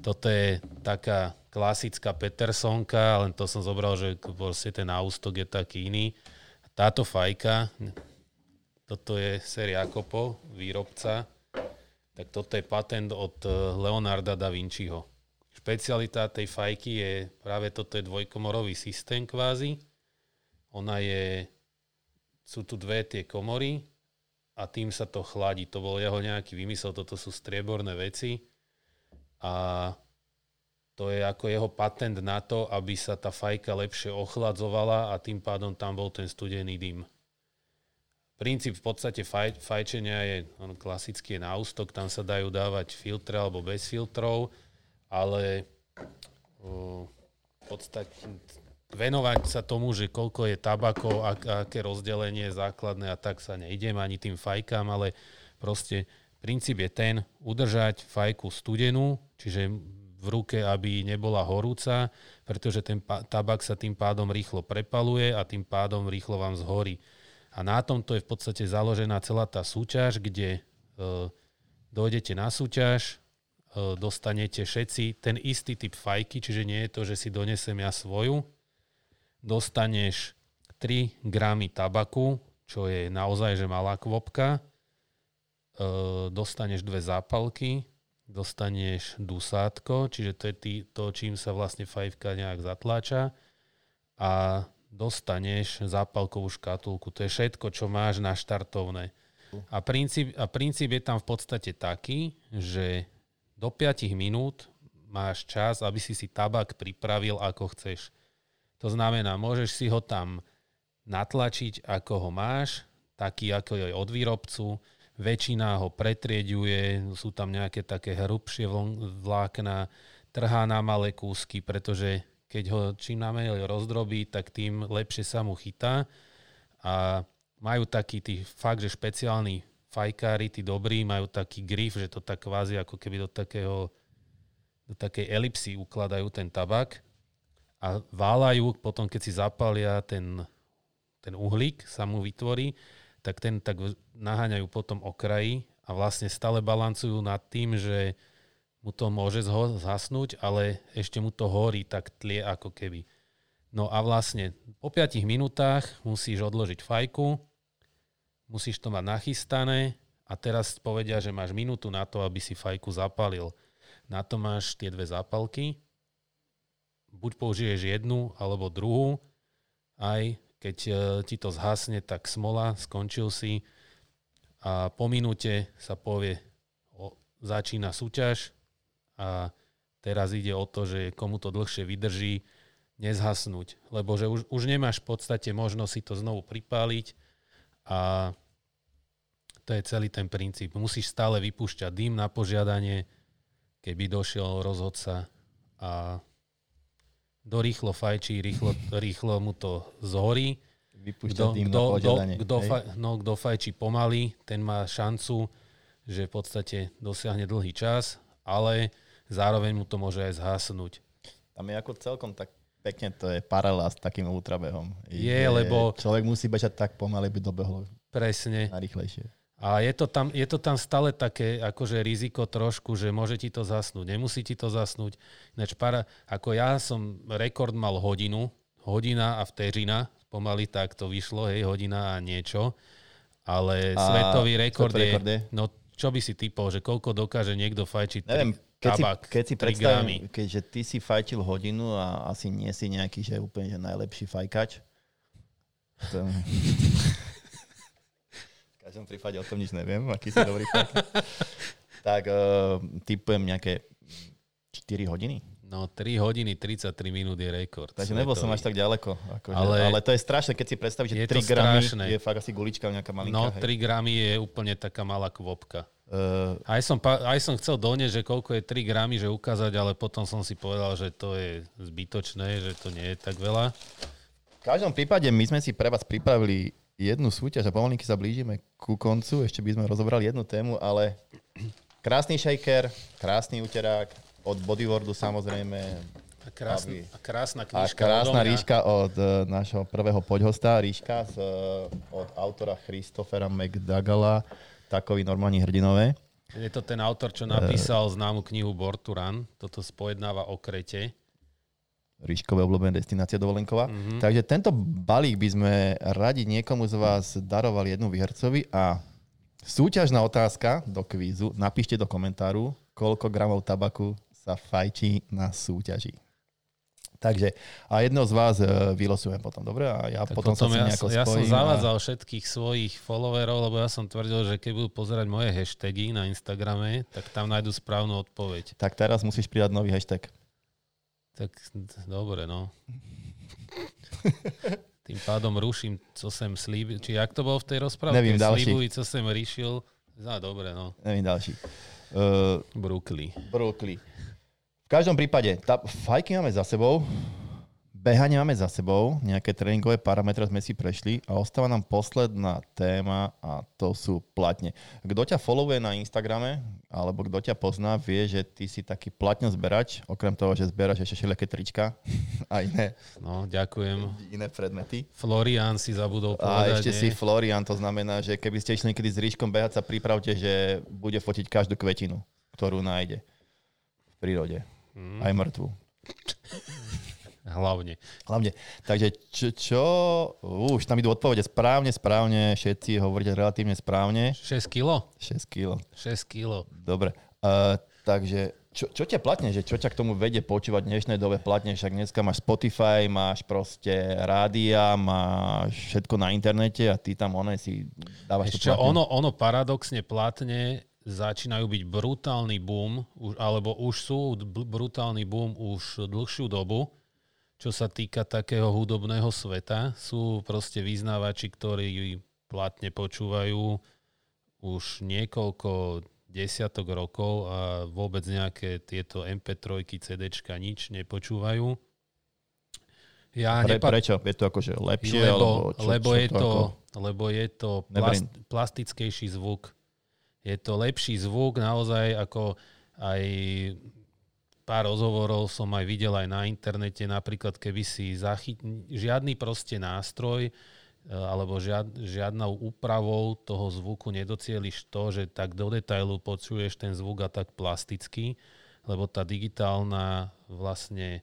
Toto je taká klasická Petersonka, len to som zobral, že proste ten ústok je taký iný. Táto fajka, toto je Ser Jacopo, výrobca, tak toto je patent od eh, Leonarda da Vinciho. Špecialita tej fajky je práve toto je dvojkomorový systém kvázi. Ona je, sú tu dve tie komory a tým sa to chladí. To bol jeho nejaký vymysel, toto sú strieborné veci a to je ako jeho patent na to, aby sa tá fajka lepšie ochladzovala a tým pádom tam bol ten studený dym. Princíp v podstate faj, fajčenia je on klasický je na ústok, tam sa dajú dávať filtre alebo bez filtrov, ale o, v podstate venovať sa tomu, že koľko je tabakov, ak, aké rozdelenie je základné a tak sa neidem ani tým fajkám, ale proste princíp je ten, udržať fajku studenú, čiže v ruke, aby nebola horúca, pretože ten tabak sa tým pádom rýchlo prepaluje a tým pádom rýchlo vám zhorí. A na tomto je v podstate založená celá tá súťaž, kde e, dojdete na súťaž, e, dostanete všetci ten istý typ fajky, čiže nie je to, že si donesem ja svoju, dostaneš 3 gramy tabaku, čo je naozaj že malá kvopka, e, dostaneš dve zápalky, dostaneš dusátko, čiže to je tý, to, čím sa vlastne fajfka nejak zatláča a dostaneš zápalkovú škatulku. To je všetko, čo máš na štartovné. A princíp, a princíp je tam v podstate taký, že do 5 minút máš čas, aby si si tabak pripravil, ako chceš. To znamená, môžeš si ho tam natlačiť, ako ho máš, taký, ako je od výrobcu. Väčšina ho pretrieďuje, sú tam nejaké také hrubšie vlákna, trhá na malé kúsky, pretože keď ho čím namenej rozdrobí, tak tým lepšie sa mu chytá. A majú taký tí fakt, že špeciálni fajkári, tí dobrí, majú taký grif, že to tak kvázi ako keby do takého do takej elipsy ukladajú ten tabak a válajú, potom keď si zapália ten, ten uhlík, sa mu vytvorí, tak ten tak naháňajú potom okraji a vlastne stále balancujú nad tým, že mu to môže zhasnúť, ale ešte mu to horí, tak tlie ako keby. No a vlastne po 5 minútach musíš odložiť fajku, musíš to mať nachystané a teraz povedia, že máš minútu na to, aby si fajku zapalil. Na to máš tie dve zápalky. Buď použiješ jednu alebo druhú. Aj keď e, ti to zhasne, tak smola, skončil si. A po minúte sa povie, o, začína súťaž a teraz ide o to, že komu to dlhšie vydrží, nezhasnúť. Lebo že už, už nemáš v podstate možnosť si to znovu pripáliť a to je celý ten princíp. Musíš stále vypúšťať dým na požiadanie, keby došiel rozhodca a do rýchlo fajčí, rýchlo, rýchlo mu to zhorí. Vypúšťa kdo, na požiadanie. Kto, faj, no, kto fajčí pomaly, ten má šancu, že v podstate dosiahne dlhý čas, ale zároveň mu to môže aj zhasnúť. Tam je ako celkom tak pekne, to je paralela s takým ultrabehom. Je, lebo... Človek musí bežať tak pomaly, by dobehol Presne. Najrychlejšie. A je to, tam, je to tam stále také akože riziko trošku, že môže ti to zasnúť, nemusí ti to zasnúť. Ináč para, ako ja som rekord mal hodinu, hodina a vteřina, pomaly tak to vyšlo, hej, hodina a niečo. Ale a svetový rekord je, rekord je, no čo by si typol, že koľko dokáže niekto fajčiť Neviem, keď tabak, si, keď si predstavím, keďže ty si fajčil hodinu a asi nie si nejaký, že úplne že najlepší fajkač. To každom prípade o tom nič neviem, aký si dobrý tak uh, typujem nejaké 4 hodiny. No 3 hodiny 33 minút je rekord. Takže nebol som až tak ďaleko. Akože, ale, ale to je strašné, keď si predstavíš, že 3 gramy strašné. je fakt asi gulička nejaká malinká. No 3 gramy je úplne taká malá kvopka. Uh, aj, som, aj som chcel donieť, že koľko je 3 gramy, že ukázať, ale potom som si povedal, že to je zbytočné, že to nie je tak veľa. V každom prípade my sme si pre vás pripravili jednu súťaž a pomalinky sa blížime ku koncu. Ešte by sme rozobrali jednu tému, ale krásny shaker, krásny uterák, od Bodywordu samozrejme. A, krásna, a krásna knižka. A krásna od ríška od uh, nášho prvého poďhosta, ríška z, uh, od autora Christophera McDougalla, takový normálni hrdinové. Je to ten autor, čo napísal známu knihu Borturan. Toto spojednáva o Krete ríškové obľúbené destinácia dovolenková. Mm-hmm. Takže tento balík by sme radi niekomu z vás darovali jednu výhercovi a súťažná otázka do kvízu. Napíšte do komentáru, koľko gramov tabaku sa fajčí na súťaži. Takže a jedno z vás e, vylosujem potom, dobre? A ja tak potom, potom sa ja, nejako ja som zavádzal a... všetkých svojich followerov, lebo ja som tvrdil, že keď budú pozerať moje hashtagy na Instagrame, tak tam nájdu správnu odpoveď. Tak teraz musíš pridať nový hashtag. Tak dobre, no. Tým pádom ruším, co som slíbil. Či jak to bolo v tej rozprávke? Nevím, ďalší. Slíbuj, co som riešil. No, dobre, no. Nevím, ďalší. Uh, Brooklyn. Brooklyn. V každom prípade, tá, fajky máme za sebou behanie máme za sebou, nejaké tréningové parametre sme si prešli a ostáva nám posledná téma a to sú platne. Kto ťa followuje na Instagrame, alebo kto ťa pozná, vie, že ty si taký platne zberač, okrem toho, že zberaš ešte všelijaké trička a iné. No, ďakujem. Iné predmety. Florian si zabudol povedať. A ešte nie? si Florian, to znamená, že keby ste išli niekedy s Ríškom behať, sa pripravte, že bude fotiť každú kvetinu, ktorú nájde v prírode. Mm. Aj mŕtvu. Hlavne. Hlavne. Takže čo, čo už tam idú odpovede správne, správne, všetci hovoríte relatívne správne. 6 kilo? 6 kilo. 6 kilo. Dobre. Uh, takže čo, čo ťa platne, že čo ťa k tomu vedie počúvať v dnešnej dobe platne, však dneska máš Spotify, máš proste rádia, máš všetko na internete a ty tam one si dávaš Ešte to platne. ono, ono paradoxne platne začínajú byť brutálny boom, alebo už sú brutálny boom už dlhšiu dobu čo sa týka takého hudobného sveta. Sú proste vyznávači, ktorí platne počúvajú už niekoľko desiatok rokov a vôbec nejaké tieto MP3, CDčka nič nepočúvajú. Ja Pre, nepa- prečo? Je to akože lepšie? Lebo, alebo čo, lebo, čo je to, ako... lebo je to plast, plastickejší zvuk. Je to lepší zvuk naozaj ako aj pár rozhovorov som aj videl aj na internete, napríklad keby si zachyt... žiadny proste nástroj e, alebo žiad, žiadnou úpravou toho zvuku nedocieliš to, že tak do detailu počuješ ten zvuk a tak plasticky, lebo tá digitálna vlastne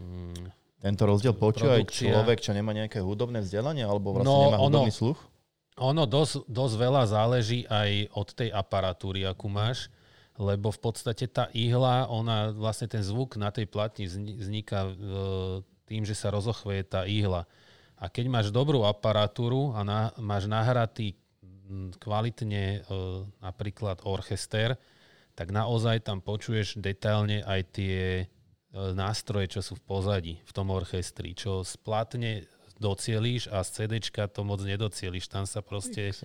mm, tento rozdiel počúva aj človek, čo nemá nejaké hudobné vzdelanie alebo vlastne no, nemá hudobný ono, sluch? Ono dosť, dosť veľa záleží aj od tej aparatúry, akú máš lebo v podstate tá ihla, ona vlastne ten zvuk na tej platni vzniká tým, že sa rozochveje tá ihla. A keď máš dobrú aparatúru a na, máš nahratý kvalitne napríklad orchester, tak naozaj tam počuješ detailne aj tie nástroje, čo sú v pozadí v tom orchestri, čo z platne docielíš a z CDčka to moc nedocieliš. Tam sa proste...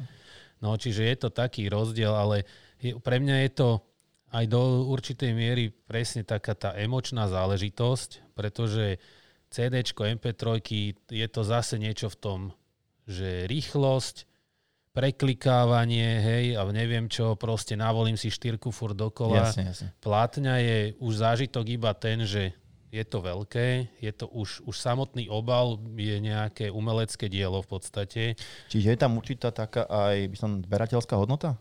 No, čiže je to taký rozdiel, ale je, pre mňa je to aj do určitej miery presne taká tá emočná záležitosť, pretože CD, MP3 je to zase niečo v tom, že rýchlosť, preklikávanie, hej, a neviem čo, proste navolím si štyrku fur dokola. Jasne, jasne. Plátňa je už zážitok iba ten, že je to veľké, je to už, už samotný obal je nejaké umelecké dielo v podstate. Čiže je tam určitá taká aj by som, zberateľská hodnota?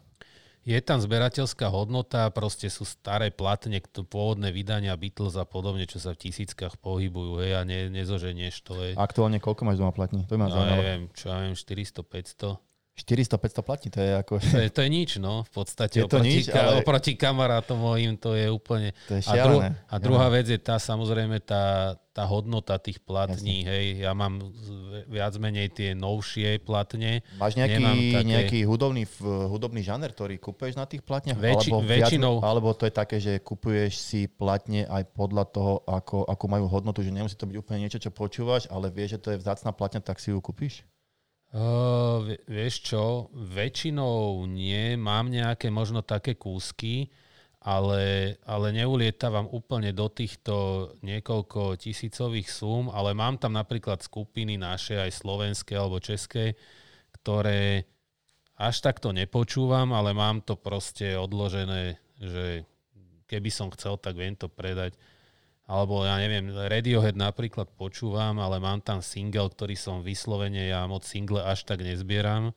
Je tam zberateľská hodnota, proste sú staré platne, pôvodné vydania Beatles a podobne, čo sa v tisíckach pohybujú, hej, a ne, nezoženieš to. Hej. Aktuálne koľko máš doma platní? To ma no, neviem, čo ja viem, 400, 500. 400-500 platí, to je ako... To je, to je nič, no, v podstate. Je to oproti, nič, ale... oproti kamarátom mojim to je úplne... To je šialené. A, dru, a druhá vec je tá, samozrejme, tá, tá hodnota tých platní, Jasne. hej, ja mám viac menej tie novšie platne. Máš nejaký, také... nejaký hudobný, hudobný žáner, ktorý kupuješ na tých platniach? Väči, alebo väčšinou... Viac, alebo to je také, že kupuješ si platne aj podľa toho, ako, ako majú hodnotu, že nemusí to byť úplne niečo, čo počúvaš, ale vieš, že to je vzácná platňa, tak si ju kúpiš? Uh, vieš čo, väčšinou nie, mám nejaké možno také kúsky, ale, ale neulietávam úplne do týchto niekoľko tisícových súm, ale mám tam napríklad skupiny naše, aj slovenské alebo české, ktoré až takto nepočúvam, ale mám to proste odložené, že keby som chcel, tak viem to predať alebo ja neviem, Radiohead napríklad počúvam, ale mám tam single, ktorý som vyslovene, ja moc single až tak nezbieram,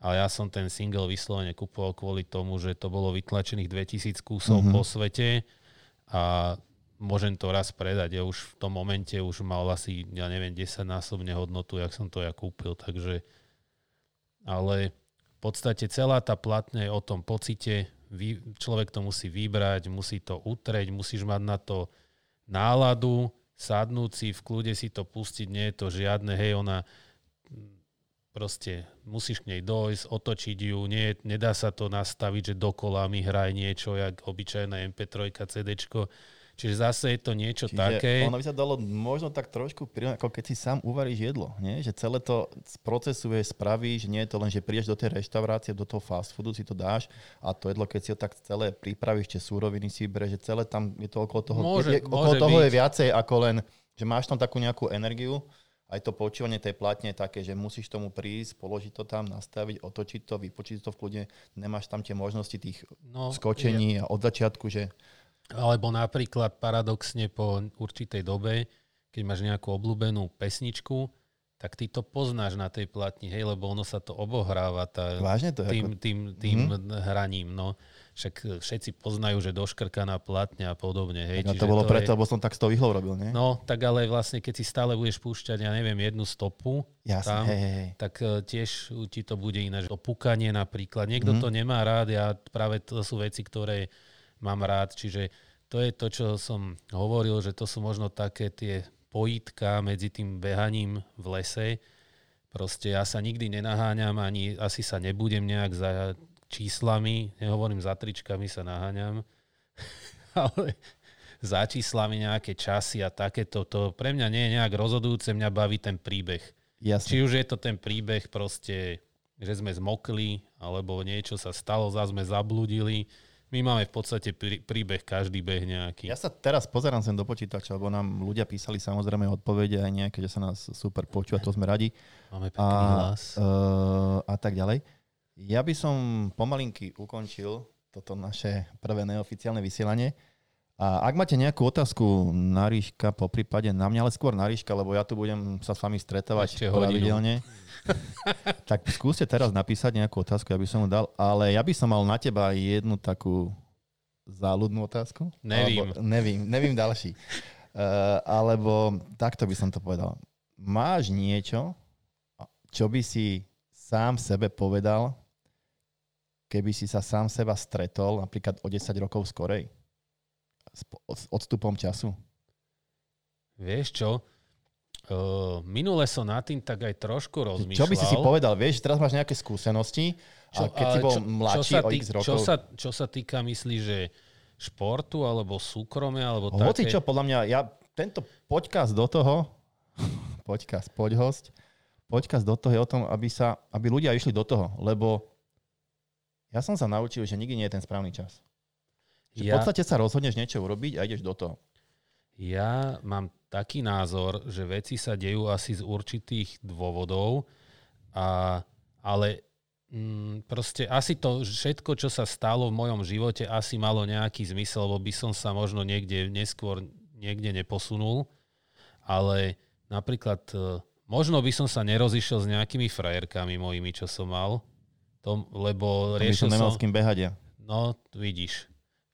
ale ja som ten single vyslovene kupoval kvôli tomu, že to bolo vytlačených 2000 kusov mm-hmm. po svete a môžem to raz predať. Ja už v tom momente už mal asi, ja neviem, 10 násobne hodnotu, jak som to ja kúpil, takže ale v podstate celá tá platňa je o tom pocite, človek to musí vybrať, musí to utreť, musíš mať na to náladu, sadnúť si, v kľude si to pustiť, nie je to žiadne, hej, ona proste musíš k nej dojsť, otočiť ju, nie, nedá sa to nastaviť, že dokola mi hraj niečo, jak obyčajná MP3, CDčko, Čiže zase je to niečo Čiže také. Ono by sa dalo možno tak trošku, ako keď si sám uvaríš jedlo. Nie? Že celé to procesuje, spravíš, nie je to len, že prídeš do tej reštaurácie, do toho fast foodu, si to dáš a to jedlo, keď si ho tak celé pripravíš, tie súroviny si vybereš, že celé tam je to okolo toho. Môže, je, okolo toho byť. je viacej ako len, že máš tam takú nejakú energiu, aj to počúvanie tej platne je také, že musíš tomu prísť, položiť to tam, nastaviť, otočiť to, vypočiť to v kľude, nemáš tam tie možnosti tých no, skočení je. a od začiatku, že alebo napríklad paradoxne po určitej dobe, keď máš nejakú obľúbenú pesničku, tak ty to poznáš na tej platni, hej, lebo ono sa to obohráva tá, Vážne to tým, ako... tým, tým mm-hmm. hraním. No. Však všetci poznajú, že doškrkaná platňa a podobne. Hej. Tak to bolo to preto, je... lebo som tak s tou ihlou robil, nie? No, tak ale vlastne, keď si stále budeš púšťať, ja neviem, jednu stopu, Jasne, tam, hej, hej. tak uh, tiež ti to bude iné. To pukanie napríklad. Niekto mm-hmm. to nemá rád, ja práve to sú veci, ktoré mám rád, čiže to je to, čo som hovoril, že to sú možno také tie pojitka medzi tým behaním v lese. Proste ja sa nikdy nenaháňam, ani asi sa nebudem nejak za číslami, nehovorím za tričkami sa naháňam, ale za číslami nejaké časy a takéto, to pre mňa nie je nejak rozhodujúce, mňa baví ten príbeh. Jasne. Či už je to ten príbeh proste, že sme zmokli, alebo niečo sa stalo, zase sme zabludili, my máme v podstate príbeh, každý beh nejaký. Ja sa teraz pozerám sem do počítača, lebo nám ľudia písali samozrejme odpovede aj nejaké, že sa nás super počúva, to sme radi. Máme pekný a, hlas. Uh, a tak ďalej. Ja by som pomalinky ukončil toto naše prvé neoficiálne vysielanie A ak máte nejakú otázku na Ríška, po prípade na mňa, ale skôr na Ríška, lebo ja tu budem sa s vami stretávať pravidelne, tak skúste teraz napísať nejakú otázku, ja by som mu dal, ale ja by som mal na teba jednu takú záľudnú otázku. Nevím. Alebo, nevím, nevím ďalší. Uh, alebo takto by som to povedal. Máš niečo, čo by si sám sebe povedal, keby si sa sám seba stretol napríklad o 10 rokov skorej? S odstupom času? Vieš čo? Uh, minule som nad tým tak aj trošku rozmýšľal. Čo by si si povedal? Vieš, teraz máš nejaké skúsenosti a keď si bol čo- mladší sa o x rokov... Čo sa, čo sa týka, myslí, že športu, alebo súkromia, alebo Hoci také... čo, podľa mňa, ja tento podcast do toho, podcast, poď host, podcast do toho je o tom, aby, sa, aby ľudia išli do toho, lebo ja som sa naučil, že nikdy nie je ten správny čas. Že v ja, podstate sa rozhodneš niečo urobiť a ideš do toho. ja mám taký názor, že veci sa dejú asi z určitých dôvodov, a, ale mm, proste asi to všetko, čo sa stalo v mojom živote, asi malo nejaký zmysel, lebo by som sa možno niekde neskôr niekde neposunul, ale napríklad e, možno by som sa nerozišiel s nejakými frajerkami mojimi, čo som mal, to, lebo To by riešil som nemal som... s kým behať ja. No, vidíš.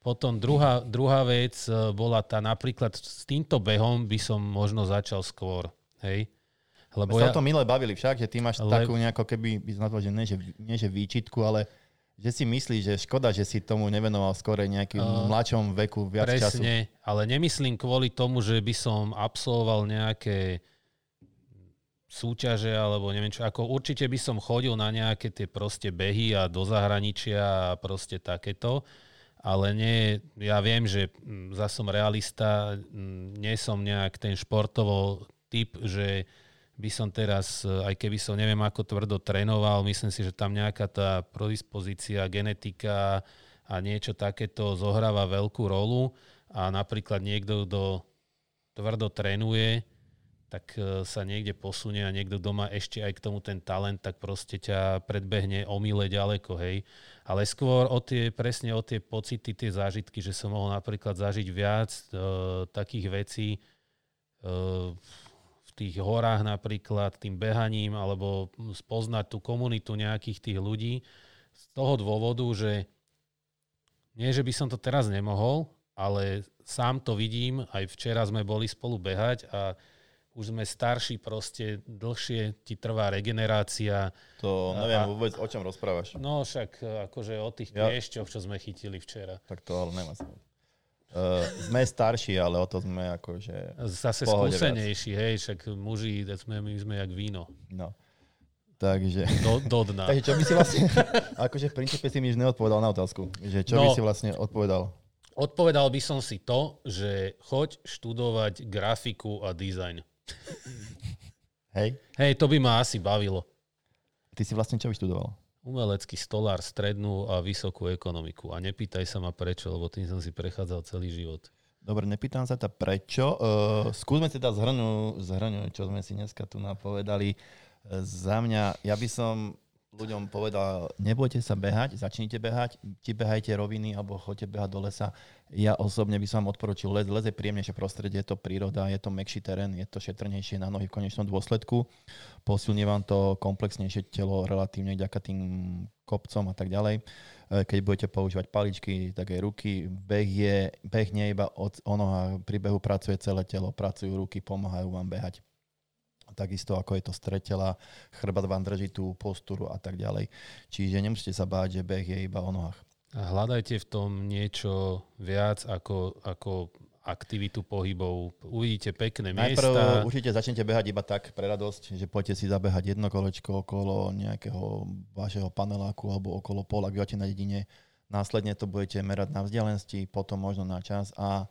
Potom druhá, druhá vec e, bola tá napríklad s týmto behom by som možno začal skôr. Hej? Lebo My sa ja, o tom minule bavili však, že ty máš Ale- takú nejako, keby by som nazval, že nie, že, nie, že výčitku, ale že si myslíš, že škoda, že si tomu nevenoval skôr nejakým Uh, mladšom veku viac času. presne, ale nemyslím kvôli tomu, že by som absolvoval nejaké súťaže alebo neviem čo. Ako určite by som chodil na nejaké tie proste behy a do zahraničia a proste takéto. Ale nie, ja viem, že mm, za som realista, mm, nie som nejak ten športovo typ, že by som teraz, aj keby som neviem ako tvrdo trénoval, myslím si, že tam nejaká tá predispozícia, genetika a niečo takéto zohráva veľkú rolu a napríklad niekto, kto tvrdo trénuje, tak e, sa niekde posunie a niekto doma ešte aj k tomu ten talent, tak proste ťa predbehne o mile ďaleko, hej. Ale skôr o tie, presne o tie pocity, tie zážitky, že som mohol napríklad zažiť viac e, takých vecí e, v tých horách napríklad, tým behaním, alebo spoznať tú komunitu nejakých tých ľudí z toho dôvodu, že nie, že by som to teraz nemohol, ale sám to vidím, aj včera sme boli spolu behať a už sme starší, proste dlhšie ti trvá regenerácia. To neviem a- vôbec, o čom rozprávaš. No však e, akože o tých Ja- kliešťoch, čo sme chytili včera. Tak to ale nemá sa. Uh, sme starší, ale o to sme akože... Zase skúsenejší, hej, však muži, sme, my sme jak víno. No. Takže... Do, do dna. Takže čo by si vlastne... akože v princípe si mi už neodpovedal na otázku. Že čo by No. si vlastne odpovedal? Odpovedal by som si to, že choď študovať grafiku a dizajn. Hej? Hej, to by ma asi bavilo. Ty si vlastne čo vyštudoval? Umelecký stolár, strednú a vysokú ekonomiku. A nepýtaj sa ma prečo, lebo tým som si prechádzal celý život. Dobre, nepýtam sa ťa prečo. Uh, skúsme teda zhrnúť, zhrnúť, čo sme si dneska tu napovedali. Uh, za mňa, ja by som ľuďom povedal, nebojte sa behať, začnite behať, či behajte roviny alebo choďte behať do lesa. Ja osobne by som vám odporučil les. Les je príjemnejšie prostredie, je to príroda, je to mekší terén, je to šetrnejšie na nohy v konečnom dôsledku. Posilní vám to komplexnejšie telo relatívne vďaka tým kopcom a tak ďalej. E, Keď budete používať paličky, tak aj ruky. Beh, je, beh nie iba od, o nohách, pri behu pracuje celé telo, pracujú ruky, pomáhajú vám behať takisto ako je to stretela, chrbát vám drží tú postúru a tak ďalej. Čiže nemusíte sa báť, že beh je iba o nohách. A hľadajte v tom niečo viac ako, ako aktivitu pohybov. Uvidíte pekné Najprv miesta. určite začnete behať iba tak pre radosť, že poďte si zabehať jedno kolečko okolo nejakého vašeho paneláku alebo okolo pola, ak na dedine. Následne to budete merať na vzdialenosti, potom možno na čas a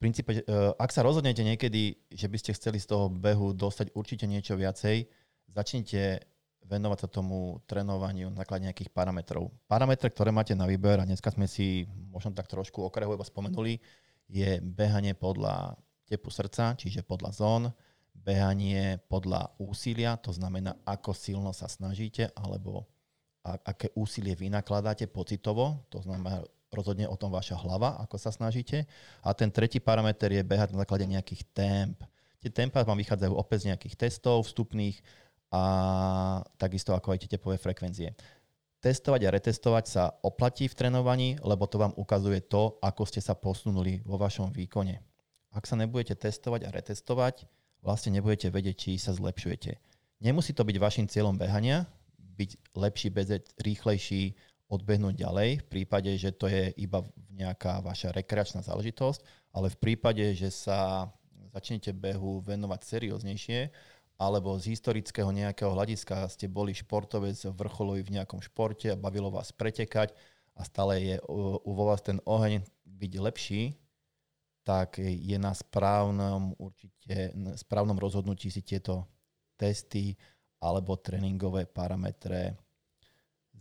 princípe, e, ak sa rozhodnete niekedy, že by ste chceli z toho behu dostať určite niečo viacej, začnite venovať sa tomu trénovaniu na základe nejakých parametrov. Parametre, ktoré máte na výber, a dneska sme si možno tak trošku okrajovo iba spomenuli, je behanie podľa tepu srdca, čiže podľa zón, behanie podľa úsilia, to znamená, ako silno sa snažíte, alebo aké úsilie vy nakladáte pocitovo, to znamená rozhodne o tom vaša hlava, ako sa snažíte. A ten tretí parameter je behať na základe nejakých temp. Tie tempa vám vychádzajú opäť z nejakých testov vstupných a takisto ako aj tie tepové frekvencie. Testovať a retestovať sa oplatí v trénovaní, lebo to vám ukazuje to, ako ste sa posunuli vo vašom výkone. Ak sa nebudete testovať a retestovať, vlastne nebudete vedieť, či sa zlepšujete. Nemusí to byť vašim cieľom behania, byť lepší, bezeť, rýchlejší, odbehnúť ďalej, v prípade, že to je iba nejaká vaša rekreačná záležitosť, ale v prípade, že sa začnete behu venovať serióznejšie, alebo z historického nejakého hľadiska ste boli športovec vrcholový v nejakom športe a bavilo vás pretekať a stále je u vás ten oheň byť lepší, tak je na správnom, určite, na správnom rozhodnutí si tieto testy alebo tréningové parametre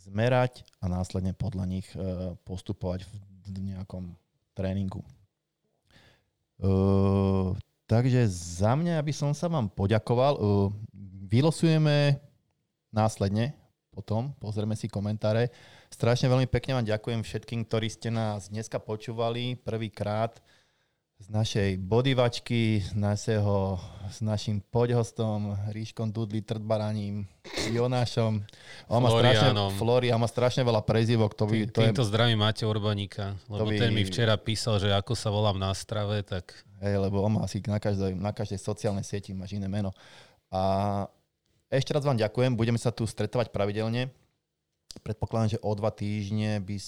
zmerať a následne podľa nich e, postupovať v nejakom tréningu. E, takže za mňa, aby som sa vám poďakoval, e, vylosujeme následne potom, pozrieme si komentáre. Strašne veľmi pekne vám ďakujem všetkým, ktorí ste nás dneska počúvali prvýkrát z našej bodyvačky, z našeho, s našim poďhostom, Ríškom Dudli, Trdbaraním, Jonášom. On má strašne, Flori, má strašne veľa prezivok. To by, to Týmto je, zdravím máte Urbaníka, lebo by, ten mi včera písal, že ako sa volám na strave, tak... Hej, lebo on má asi na každej, na každej sociálnej sieti máš iné meno. A ešte raz vám ďakujem, budeme sa tu stretovať pravidelne. Predpokladám, že o dva týždne by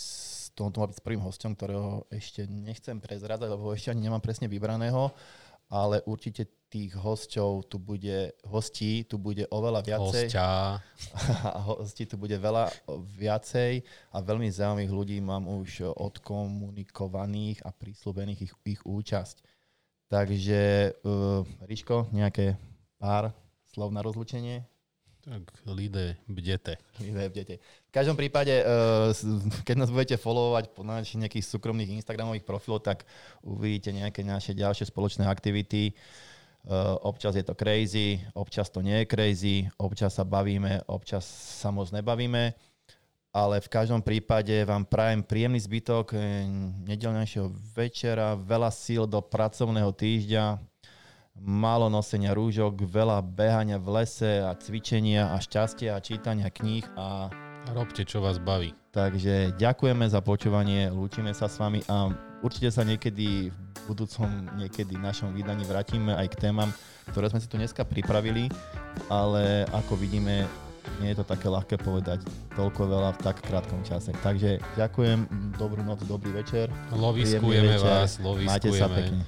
to, to má byť s prvým hostom, ktorého ešte nechcem prezradzať, lebo ešte ani nemám presne vybraného, ale určite tých hostov tu bude, hostí tu bude oveľa viacej. Hostia. Hostí tu bude veľa viacej a veľmi zaujímavých ľudí mám už odkomunikovaných a prísľubených ich, ich účasť. Takže, uh, Ríško, nejaké pár slov na rozlučenie? Tak lidé bdete. Lidé bdete. V každom prípade, eh, keď nás budete followovať po našich nejakých súkromných Instagramových profiloch, tak uvidíte nejaké naše ďalšie spoločné aktivity. Eh, občas je to crazy, občas to nie je crazy, občas sa bavíme, občas sa moc nebavíme, ale v každom prípade vám prajem príjemný zbytok eh, nedelnejšieho večera, veľa síl do pracovného týždňa, málo nosenia rúžok, veľa behania v lese a cvičenia a šťastia a čítania kníh a... Robte, čo vás baví. Takže ďakujeme za počúvanie, lúčime sa s vami a určite sa niekedy v budúcom, niekedy v našom vydaní vrátime aj k témam, ktoré sme si tu dneska pripravili, ale ako vidíme, nie je to také ľahké povedať toľko veľa v tak krátkom čase. Takže ďakujem, dobrú noc, dobrý večer. Loviskujeme vás, loviskujeme. Máte sa pekne.